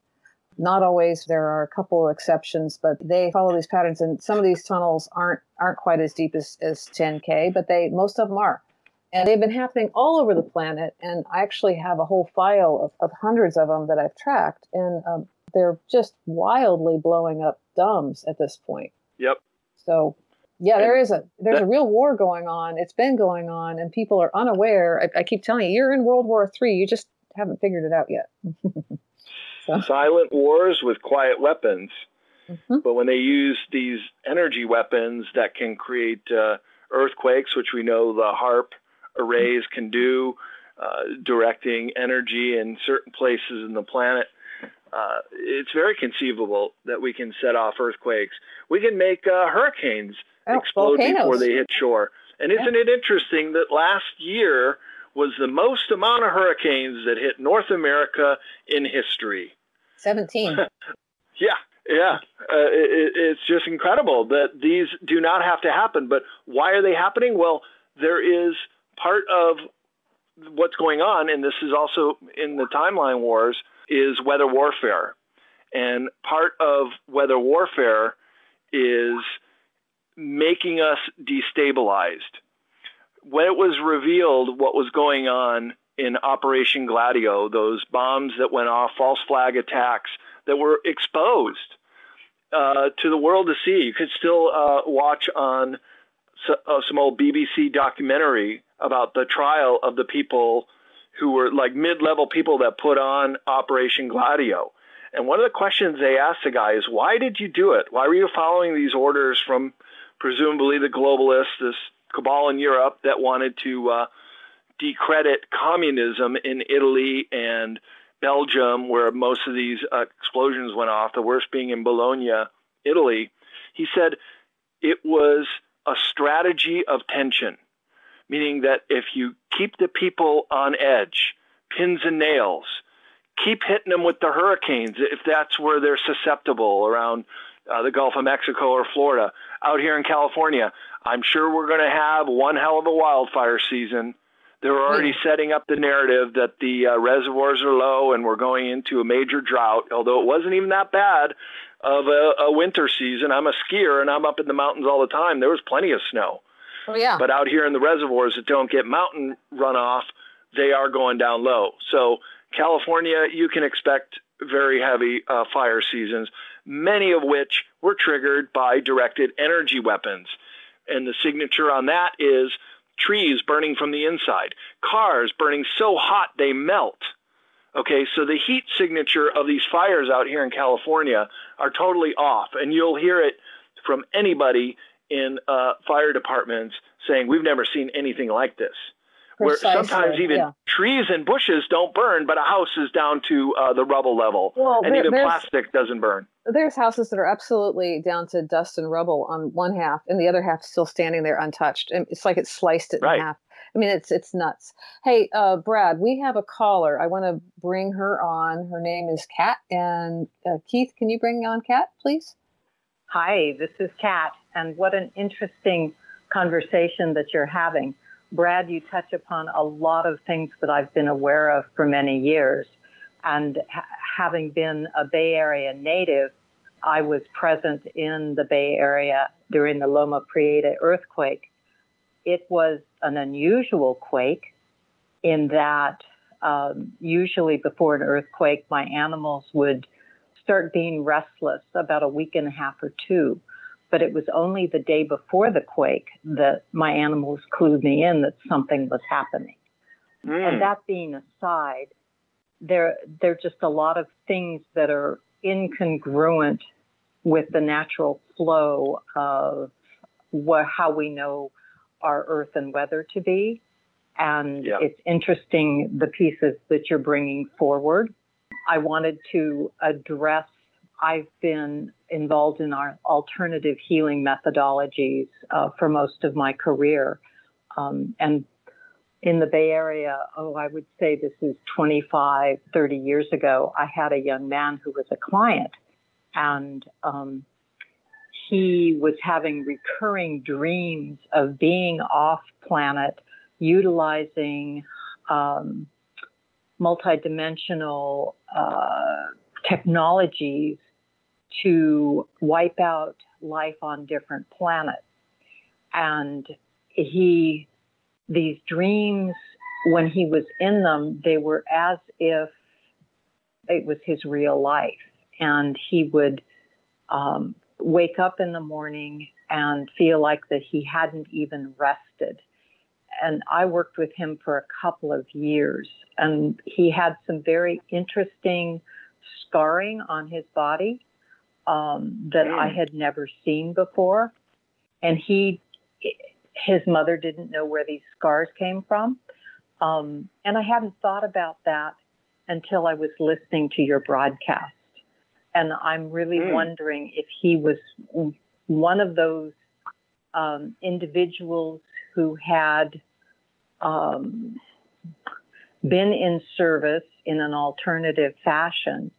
not always. There are a couple of exceptions, but they follow these patterns. And some of these tunnels aren't aren't quite as deep as, as 10k, but they most of them are. And they've been happening all over the planet. And I actually have a whole file of, of hundreds of them that I've tracked. And um, they're just wildly blowing up DUMBs at this point. Yep. So yeah, there is a there's that, a real war going on. It's been going on, and people are unaware. I, I keep telling you, you're in World War Three. You just haven't figured it out yet. silent wars with quiet weapons. Mm-hmm. But when they use these energy weapons that can create uh, earthquakes, which we know the HAARP arrays can do, uh, directing energy in certain places in the planet, uh, it's very conceivable that we can set off earthquakes. We can make uh, hurricanes oh, explode volcanoes. before they hit shore. And isn't yeah. it interesting that last year was the most amount of hurricanes that hit North America in history? 17. yeah, yeah. Uh, it, it's just incredible that these do not have to happen. But why are they happening? Well, there is part of what's going on, and this is also in the timeline wars, is weather warfare. And part of weather warfare is making us destabilized. When it was revealed what was going on in Operation Gladio, those bombs that went off, false flag attacks that were exposed uh, to the world to see. You could still uh, watch on uh, some old BBC documentary about the trial of the people who were like mid-level people that put on Operation Gladio. And one of the questions they asked the guy is, why did you do it? Why were you following these orders from presumably the globalists, this cabal in Europe that wanted to uh, decredit communism in Italy and Belgium, where most of these uh, explosions went off, the worst being in Bologna, Italy? He said it was a strategy of tension, meaning that if you keep the people on edge, pins and nails, keep hitting them with the hurricanes if that's where they're susceptible around uh, the Gulf of Mexico or Florida. Out here in California, I'm sure we're going to have one hell of a wildfire season. They're already setting up the narrative that the uh, reservoirs are low and we're going into a major drought, although it wasn't even that bad of a, a winter season. I'm a skier and I'm up in the mountains all the time. There was plenty of snow. Oh, yeah. But out here in the reservoirs that don't get mountain runoff, they are going down low. So California, you can expect very heavy uh, fire seasons, many of which were triggered by directed energy weapons. And the signature on that is trees burning from the inside, cars burning so hot they melt. Okay, so the heat signature of these fires out here in California are totally off, and you'll hear it from anybody in uh, fire departments saying, We've never seen anything like this. Precisely, where sometimes even yeah. trees and bushes don't burn, but a house is down to uh, the rubble level, well, and there, even plastic doesn't burn. There's houses that are absolutely down to dust and rubble on one half, and the other half still standing there untouched. And it's like it sliced it right. in half. I mean, it's it's nuts. Hey, uh, Brad, we have a caller. I want to bring her on. Her name is Kat, and uh, Keith, can you bring on Kat, please? Hi, this is Kat, and what an interesting conversation that you're having. Brad, you touch upon a lot of things that I've been aware of for many years. And ha- having been a Bay Area native, I was present in the Bay Area during the Loma Prieta earthquake. It was an unusual quake in that um, usually before an earthquake, my animals would start being restless about a week and a half or two but it was only the day before the quake that my animals clued me in that something was happening. Mm. And that being aside, there there are just a lot of things that are incongruent with the natural flow of what, how we know our earth and weather to be. And yeah. it's interesting the pieces that you're bringing forward. I wanted to address I've been involved in our alternative healing methodologies uh, for most of my career. Um, and in the Bay Area, oh, I would say this is 25, 30 years ago, I had a young man who was a client and um, he was having recurring dreams of being off planet, utilizing um, multidimensional uh, technologies to wipe out life on different planets. And he, these dreams, when he was in them, they were as if it was his real life. And he would um, wake up in the morning and feel like that he hadn't even rested. And I worked with him for a couple of years, and he had some very interesting scarring on his body um, that I had never seen before. And he, his mother didn't know where these scars came from. Um, and I hadn't thought about that until I was listening to your broadcast. And I'm really mm. wondering if he was one of those um, individuals who had um, been in service in an alternative fashion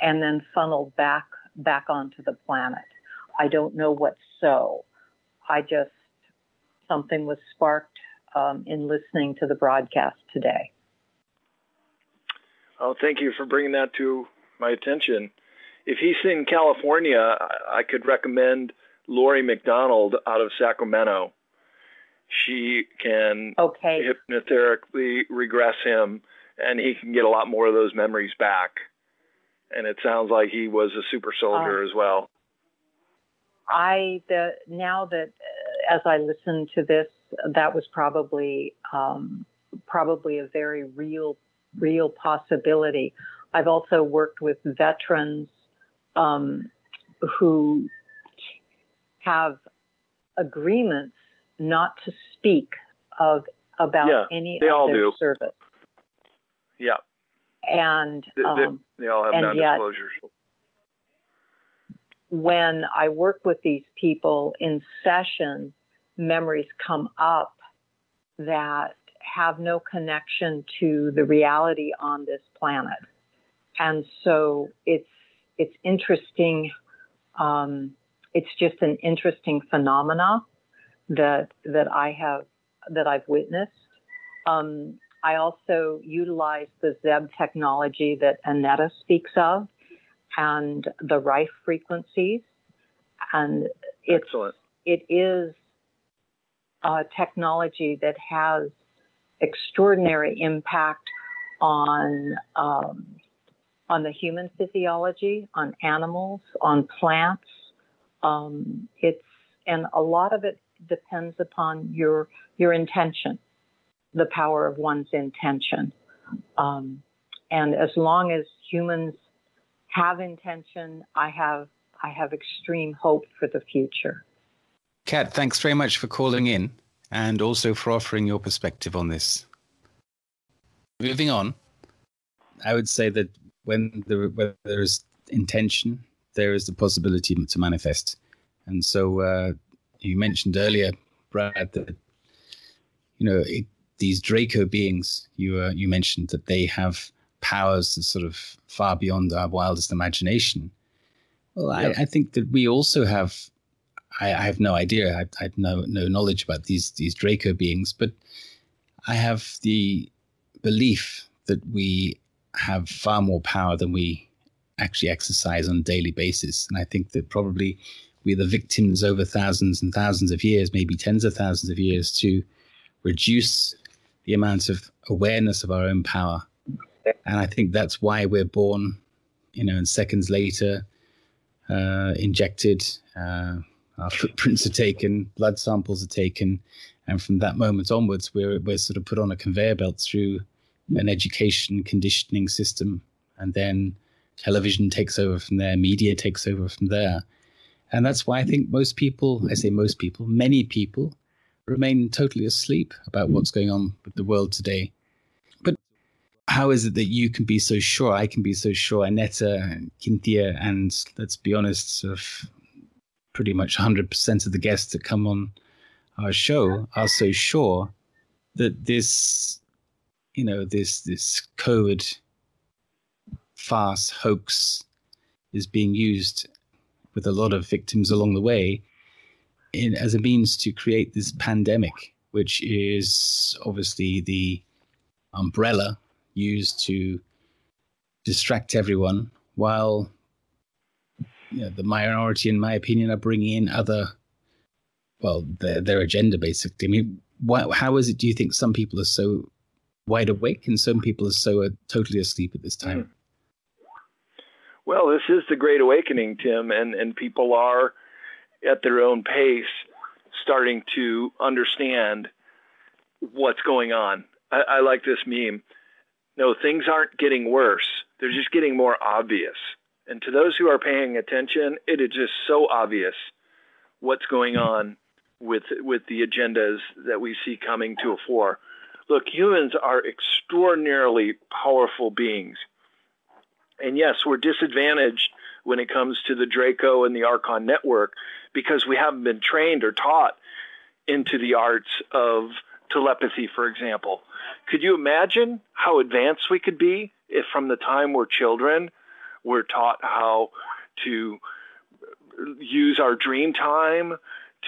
and then funneled back back onto the planet. I don't know what so. I just, something was sparked um, in listening to the broadcast today. Oh, thank you for bringing that to my attention. If he's in California, I could recommend Lori McDonald out of Sacramento. She can okay. hypnotherapically regress him, and he can get a lot more of those memories back and it sounds like he was a super soldier as well. I the now that uh, as I listen to this, that was probably um, probably a very real real possibility. I've also worked with veterans um, who have agreements not to speak of about Yeah, any they of all their do. service. Yeah, And they, um, they all have non-disclosures. when I work with these people in session, memories come up that have no connection to the reality on this planet. And so it's it's interesting. Um, it's just an interesting phenomena that that I have that I've witnessed. Um, I also utilize the Zeb technology that Annetta speaks of and the Rife frequencies. And it's, Excellent. it is a technology that has extraordinary impact on, um, on the human physiology, on animals, on plants. Um, it's, and a lot of it depends upon your, your intention, the power of one's intention. Um, and as long as humans have intention, I have I have extreme hope for the future. Kat, thanks very much for calling in and also for offering your perspective on this. Moving on, I would say that when there, where there is intention, there is the possibility to manifest. And so uh, you mentioned earlier, Brad, that you know it, these Draco beings. You uh, you mentioned that they have powers that sort of far beyond our wildest imagination. Well, Yep. I, I think that we also have. I, I have no idea. I, I have no no knowledge about these these Draco beings, but I have the belief that we have far more power than we actually exercise on a daily basis. And I think that probably we're the victims over thousands and thousands of years, maybe tens of thousands of years, to reduce the amount of awareness of our own power. And I think that's why we're born, you know, and seconds later, uh, injected, uh, our footprints are taken, blood samples are taken, and from that moment onwards, we're we're sort of put on a conveyor belt through an education conditioning system, and then television takes over from there, media takes over from there, and that's why I think most people, I say most people, many people, remain totally asleep about what's going on with the world today. But how is it that you can be so sure? I can be so sure. Annetta, and Kynthea, and let's be honest, of pretty much 100% of the guests that come on our show are so sure that this, you know, this this COVID farce hoax is being used with a lot of victims along the way in, as a means to create this pandemic, which is obviously the umbrella used to distract everyone, while you know, the minority, in my opinion, are bringing in other, well, their their agenda basically. I mean, why, how is it? Do you think some people are so wide awake and some people are so uh, totally asleep at this time? Well, this is the Great Awakening, Tim, and, and people are at their own pace starting to understand what's going on. I, I like this meme. No, things aren't getting worse. They're just getting more obvious. And to those who are paying attention, it is just so obvious what's going on with with the agendas that we see coming to a fore. Look, humans are extraordinarily powerful beings. And yes, we're disadvantaged when it comes to the Draco and the Archon network because we haven't been trained or taught into the arts of telepathy, for example. Could you imagine how advanced we could be if from the time we're children, we're taught how to use our dream time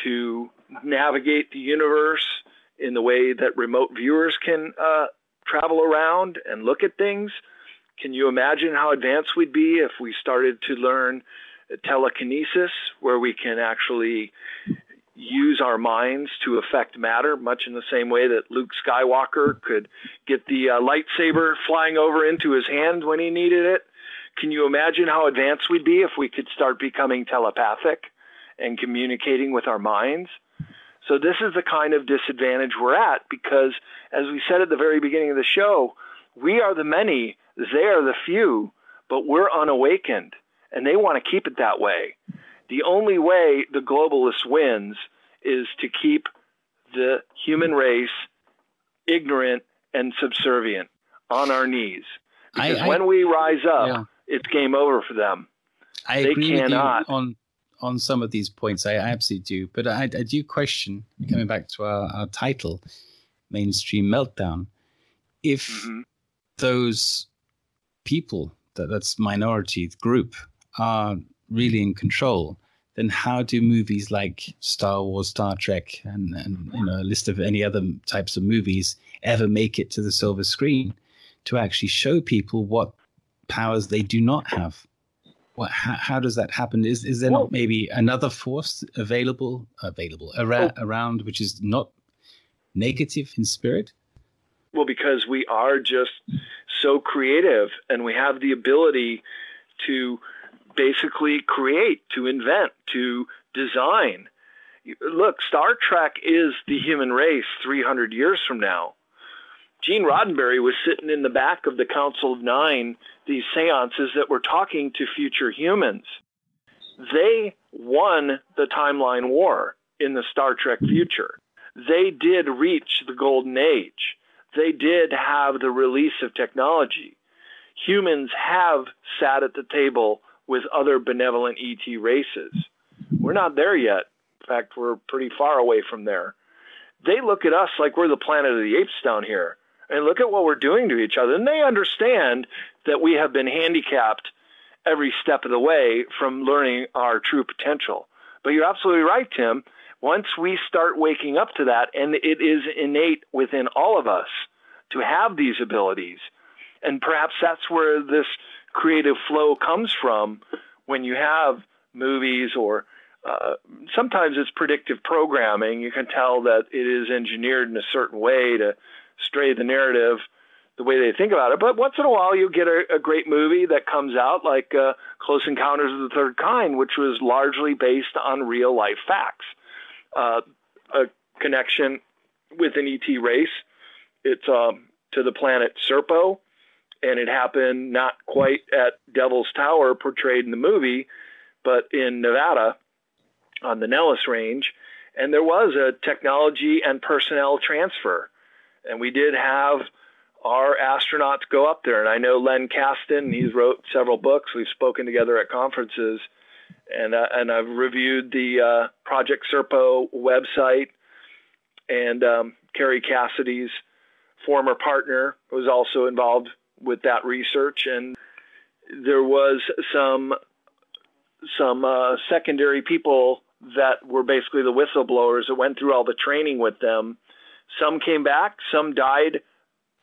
to navigate the universe in the way that remote viewers can uh, travel around and look at things? Can you imagine how advanced we'd be if we started to learn telekinesis, where we can actually use our minds to affect matter, much in the same way that Luke Skywalker could get the uh, lightsaber flying over into his hand when he needed it? Can you imagine how advanced we'd be if we could start becoming telepathic and communicating with our minds? So, this is the kind of disadvantage we're at because, as we said at the very beginning of the show, We are the many, they are the few, but we're unawakened, and they want to keep it that way. The only way the globalist wins is to keep the human race ignorant and subservient on our knees. Because I, I, when we rise up, yeah. it's game over for them. I they agree cannot. with you on on some of these points. I, I absolutely do, but I, I, do question coming back to our, our title, mainstream meltdown. If mm-hmm. those people that that's minority group are really in control, then how do movies like Star Wars, Star Trek, and, and you know a list of any other types of movies ever make it to the silver screen to actually show people what powers they do not have? What, how, how does that happen? Is is there not maybe another force available available around, well, around which is not negative in spirit? Well, because we are just so creative and we have the ability to basically create, to invent, to design. Look, Star Trek is the human race 300 years from now. Gene Roddenberry was sitting in the back of the Council of Nine, these seances that were talking to future humans. They won the timeline war in the Star Trek future. They did reach the golden age. They did have the release of technology. Humans have sat at the table with other benevolent ET races. We're not there yet. In fact, we're pretty far away from there. They look at us like we're the planet of the apes down here and look at what we're doing to each other. And they understand that we have been handicapped every step of the way from learning our true potential. But you're absolutely right, Tim. Once we start waking up to that, and it is innate within all of us to have these abilities, and perhaps that's where this creative flow comes from when you have movies or uh, sometimes it's predictive programming. You can tell that it is engineered in a certain way to stray the narrative the way they think about it. But once in a while, you get a, a great movie that comes out, like uh, Close Encounters of the Third Kind, which was largely based on real life facts. Uh, a connection with an ET race. It's um, to the planet Serpo, and it happened not quite at Devil's Tower, portrayed in the movie, but in Nevada on the Nellis Range. And there was a technology and personnel transfer and we did have our astronauts go up there. And I know Len Kasten, he's wrote several books. We've spoken together at conferences, and uh, and I've reviewed the uh, Project Serpo website. And um, Kerry Cassidy's former partner was also involved with that research, and there was some some uh, secondary people that were basically the whistleblowers that went through all the training with them some came back, some died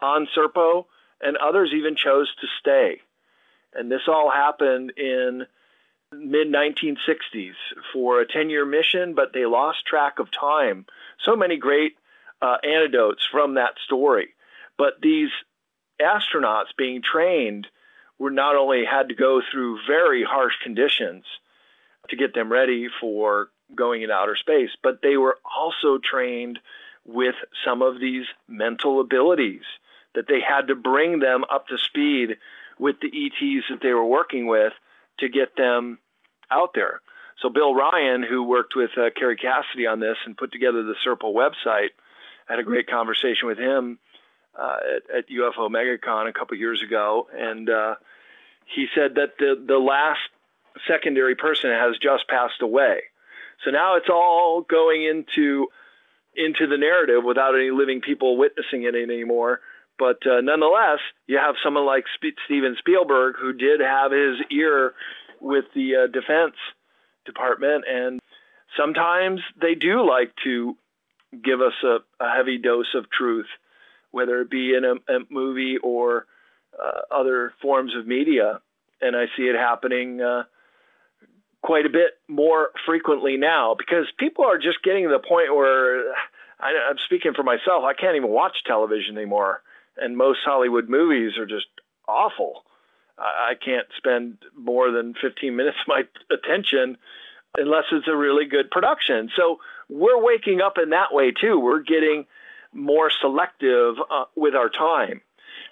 on Serpo, and others even chose to stay. And this all happened in mid 1960s for a 10 year mission, but they lost track of time. So many great uh, anecdotes from that story. But these astronauts being trained were not only had to go through very harsh conditions to get them ready for going in outer space, but they were also trained with some of these mental abilities, that they had to bring them up to speed with the ETs that they were working with to get them out there. So Bill Ryan, who worked with uh, Kerry Cassidy on this and put together the Serpo website, had a great conversation with him uh, at, at, UFO MegaCon a couple years ago, and uh, he said that the the last secondary person has just passed away. So now it's all going into into the narrative without any living people witnessing it anymore. But uh, nonetheless, you have someone like Steven Spielberg who did have his ear with the uh, Defense Department, and sometimes they do like to give us a, a heavy dose of truth, whether it be in a, a movie or uh, other forms of media. And I see it happening uh, quite a bit more frequently now because people are just getting to the point where I, I'm speaking for myself. I can't even watch television anymore, and most Hollywood movies are just awful. I, can't spend more than 15 minutes of my attention unless it's a really good production. So we're waking up in that way too. We're getting more selective uh, with our time.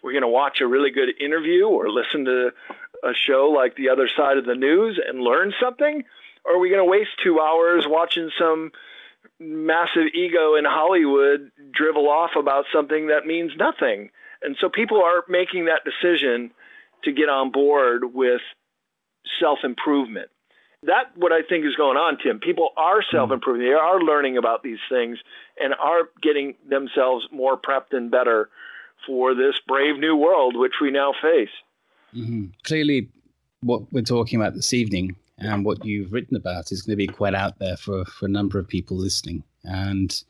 We're going to watch a really good interview or listen to a show like The Other Side of the News and learn something? Or are we going to waste two hours watching some massive ego in Hollywood drivel off about something that means nothing? And so people are making that decision to get on board with self improvement. That's what I think is going on, Tim. People are self improving. They are learning about these things and are getting themselves more prepped and better for this brave new world which we now face. Mm-hmm. Clearly, what we're talking about this evening and what you've written about is going to be quite out there for, for a number of people listening. And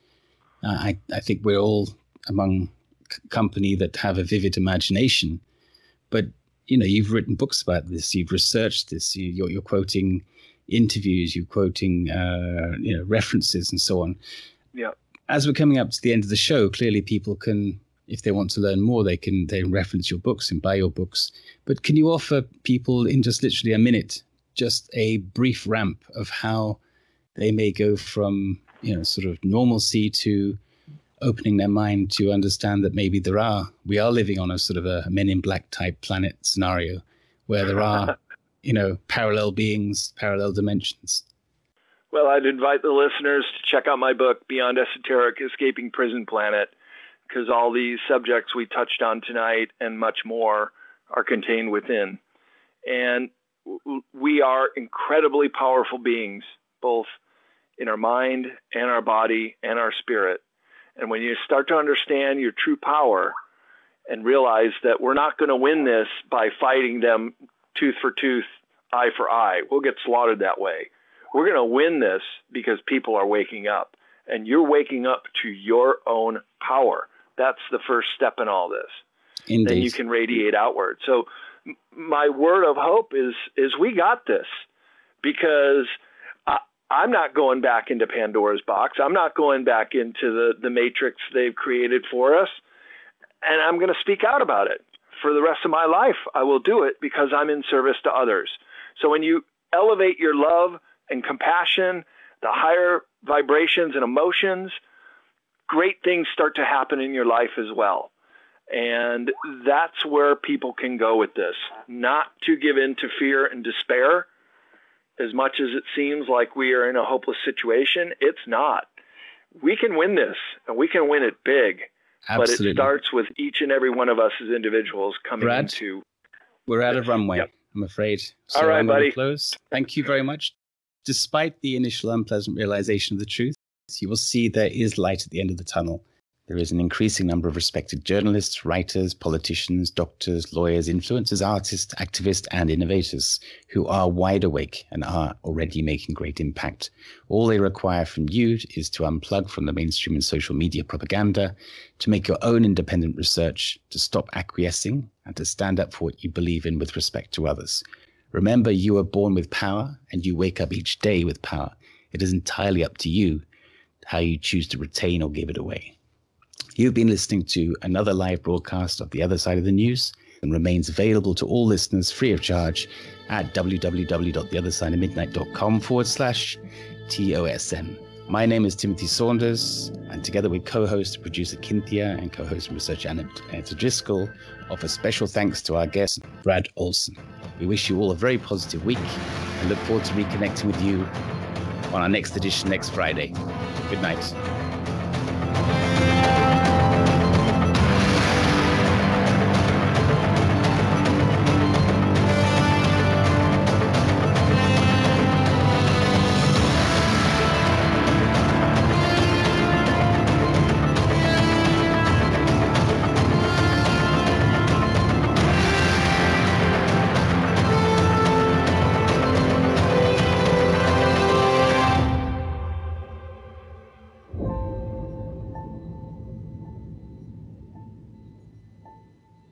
I, I think we're all among c- company that have a vivid imagination. But, you know, you've written books about this, you've researched this, you, you're, you're quoting interviews, you're quoting, uh, you know, references and so on. Yeah. As we're coming up to the end of the show, clearly people can if they want to learn more, they can they reference your books and buy your books. But can you offer people in just literally a minute just a brief ramp of how they may go from you know sort of normalcy to opening their mind to understand that maybe there are we are living on a sort of a men in black type planet scenario where there are you know parallel beings parallel dimensions well i'd invite the listeners to check out my book beyond esoteric escaping prison planet because all these subjects we touched on tonight and much more are contained within. And we are incredibly powerful beings, both in our mind and our body and our spirit. And when you start to understand your true power and realize that we're not going to win this by fighting them tooth for tooth, eye for eye, we'll get slaughtered that way. We're going to win this because people are waking up. And you're waking up to your own power. That's the first step in all this. Indeed. Then you can radiate outward. So my word of hope is is we got this because I'm not going back into Pandora's box. I'm not going back into the the matrix they've created for us, and I'm going to speak out about it for the rest of my life. I will do it because I'm in service to others. So when you elevate your love and compassion, the higher vibrations and emotions great things start to happen in your life as well. And that's where people can go with this, not to give in to fear and despair. As much as it seems like we are in a hopeless situation, it's not. We can win this and we can win it big. Absolutely. But it starts with each and every one of us as individuals coming Brad, into. We're out of runway, yep. I'm afraid. So All right, I'm buddy. Close. Thank you very much. Despite the initial unpleasant realization of the truth, you will see there is light at the end of the tunnel. There is an increasing number of respected journalists, writers, politicians, doctors, lawyers, influencers, artists, activists, and innovators who are wide awake and are already making great impact. All they require from you is to unplug from the mainstream and social media propaganda, to make your own independent research, to stop acquiescing, and to stand up for what you believe in with respect to others. Remember, you are born with power and you wake up each day with power. It is entirely up to you how you choose to retain or give it away. You've been listening to another live broadcast of The Other Side of the News and remains available to all listeners free of charge at www.theothersideofmidnight.com forward slash TOSN. My name is Timothy Saunders, and together with co-host producer Kynthea and co-host and researcher Annetta Driscoll, offer special thanks to our guest, Brad Olsen. We wish you all a very positive week and look forward to reconnecting with you on our next edition next Friday. Good night.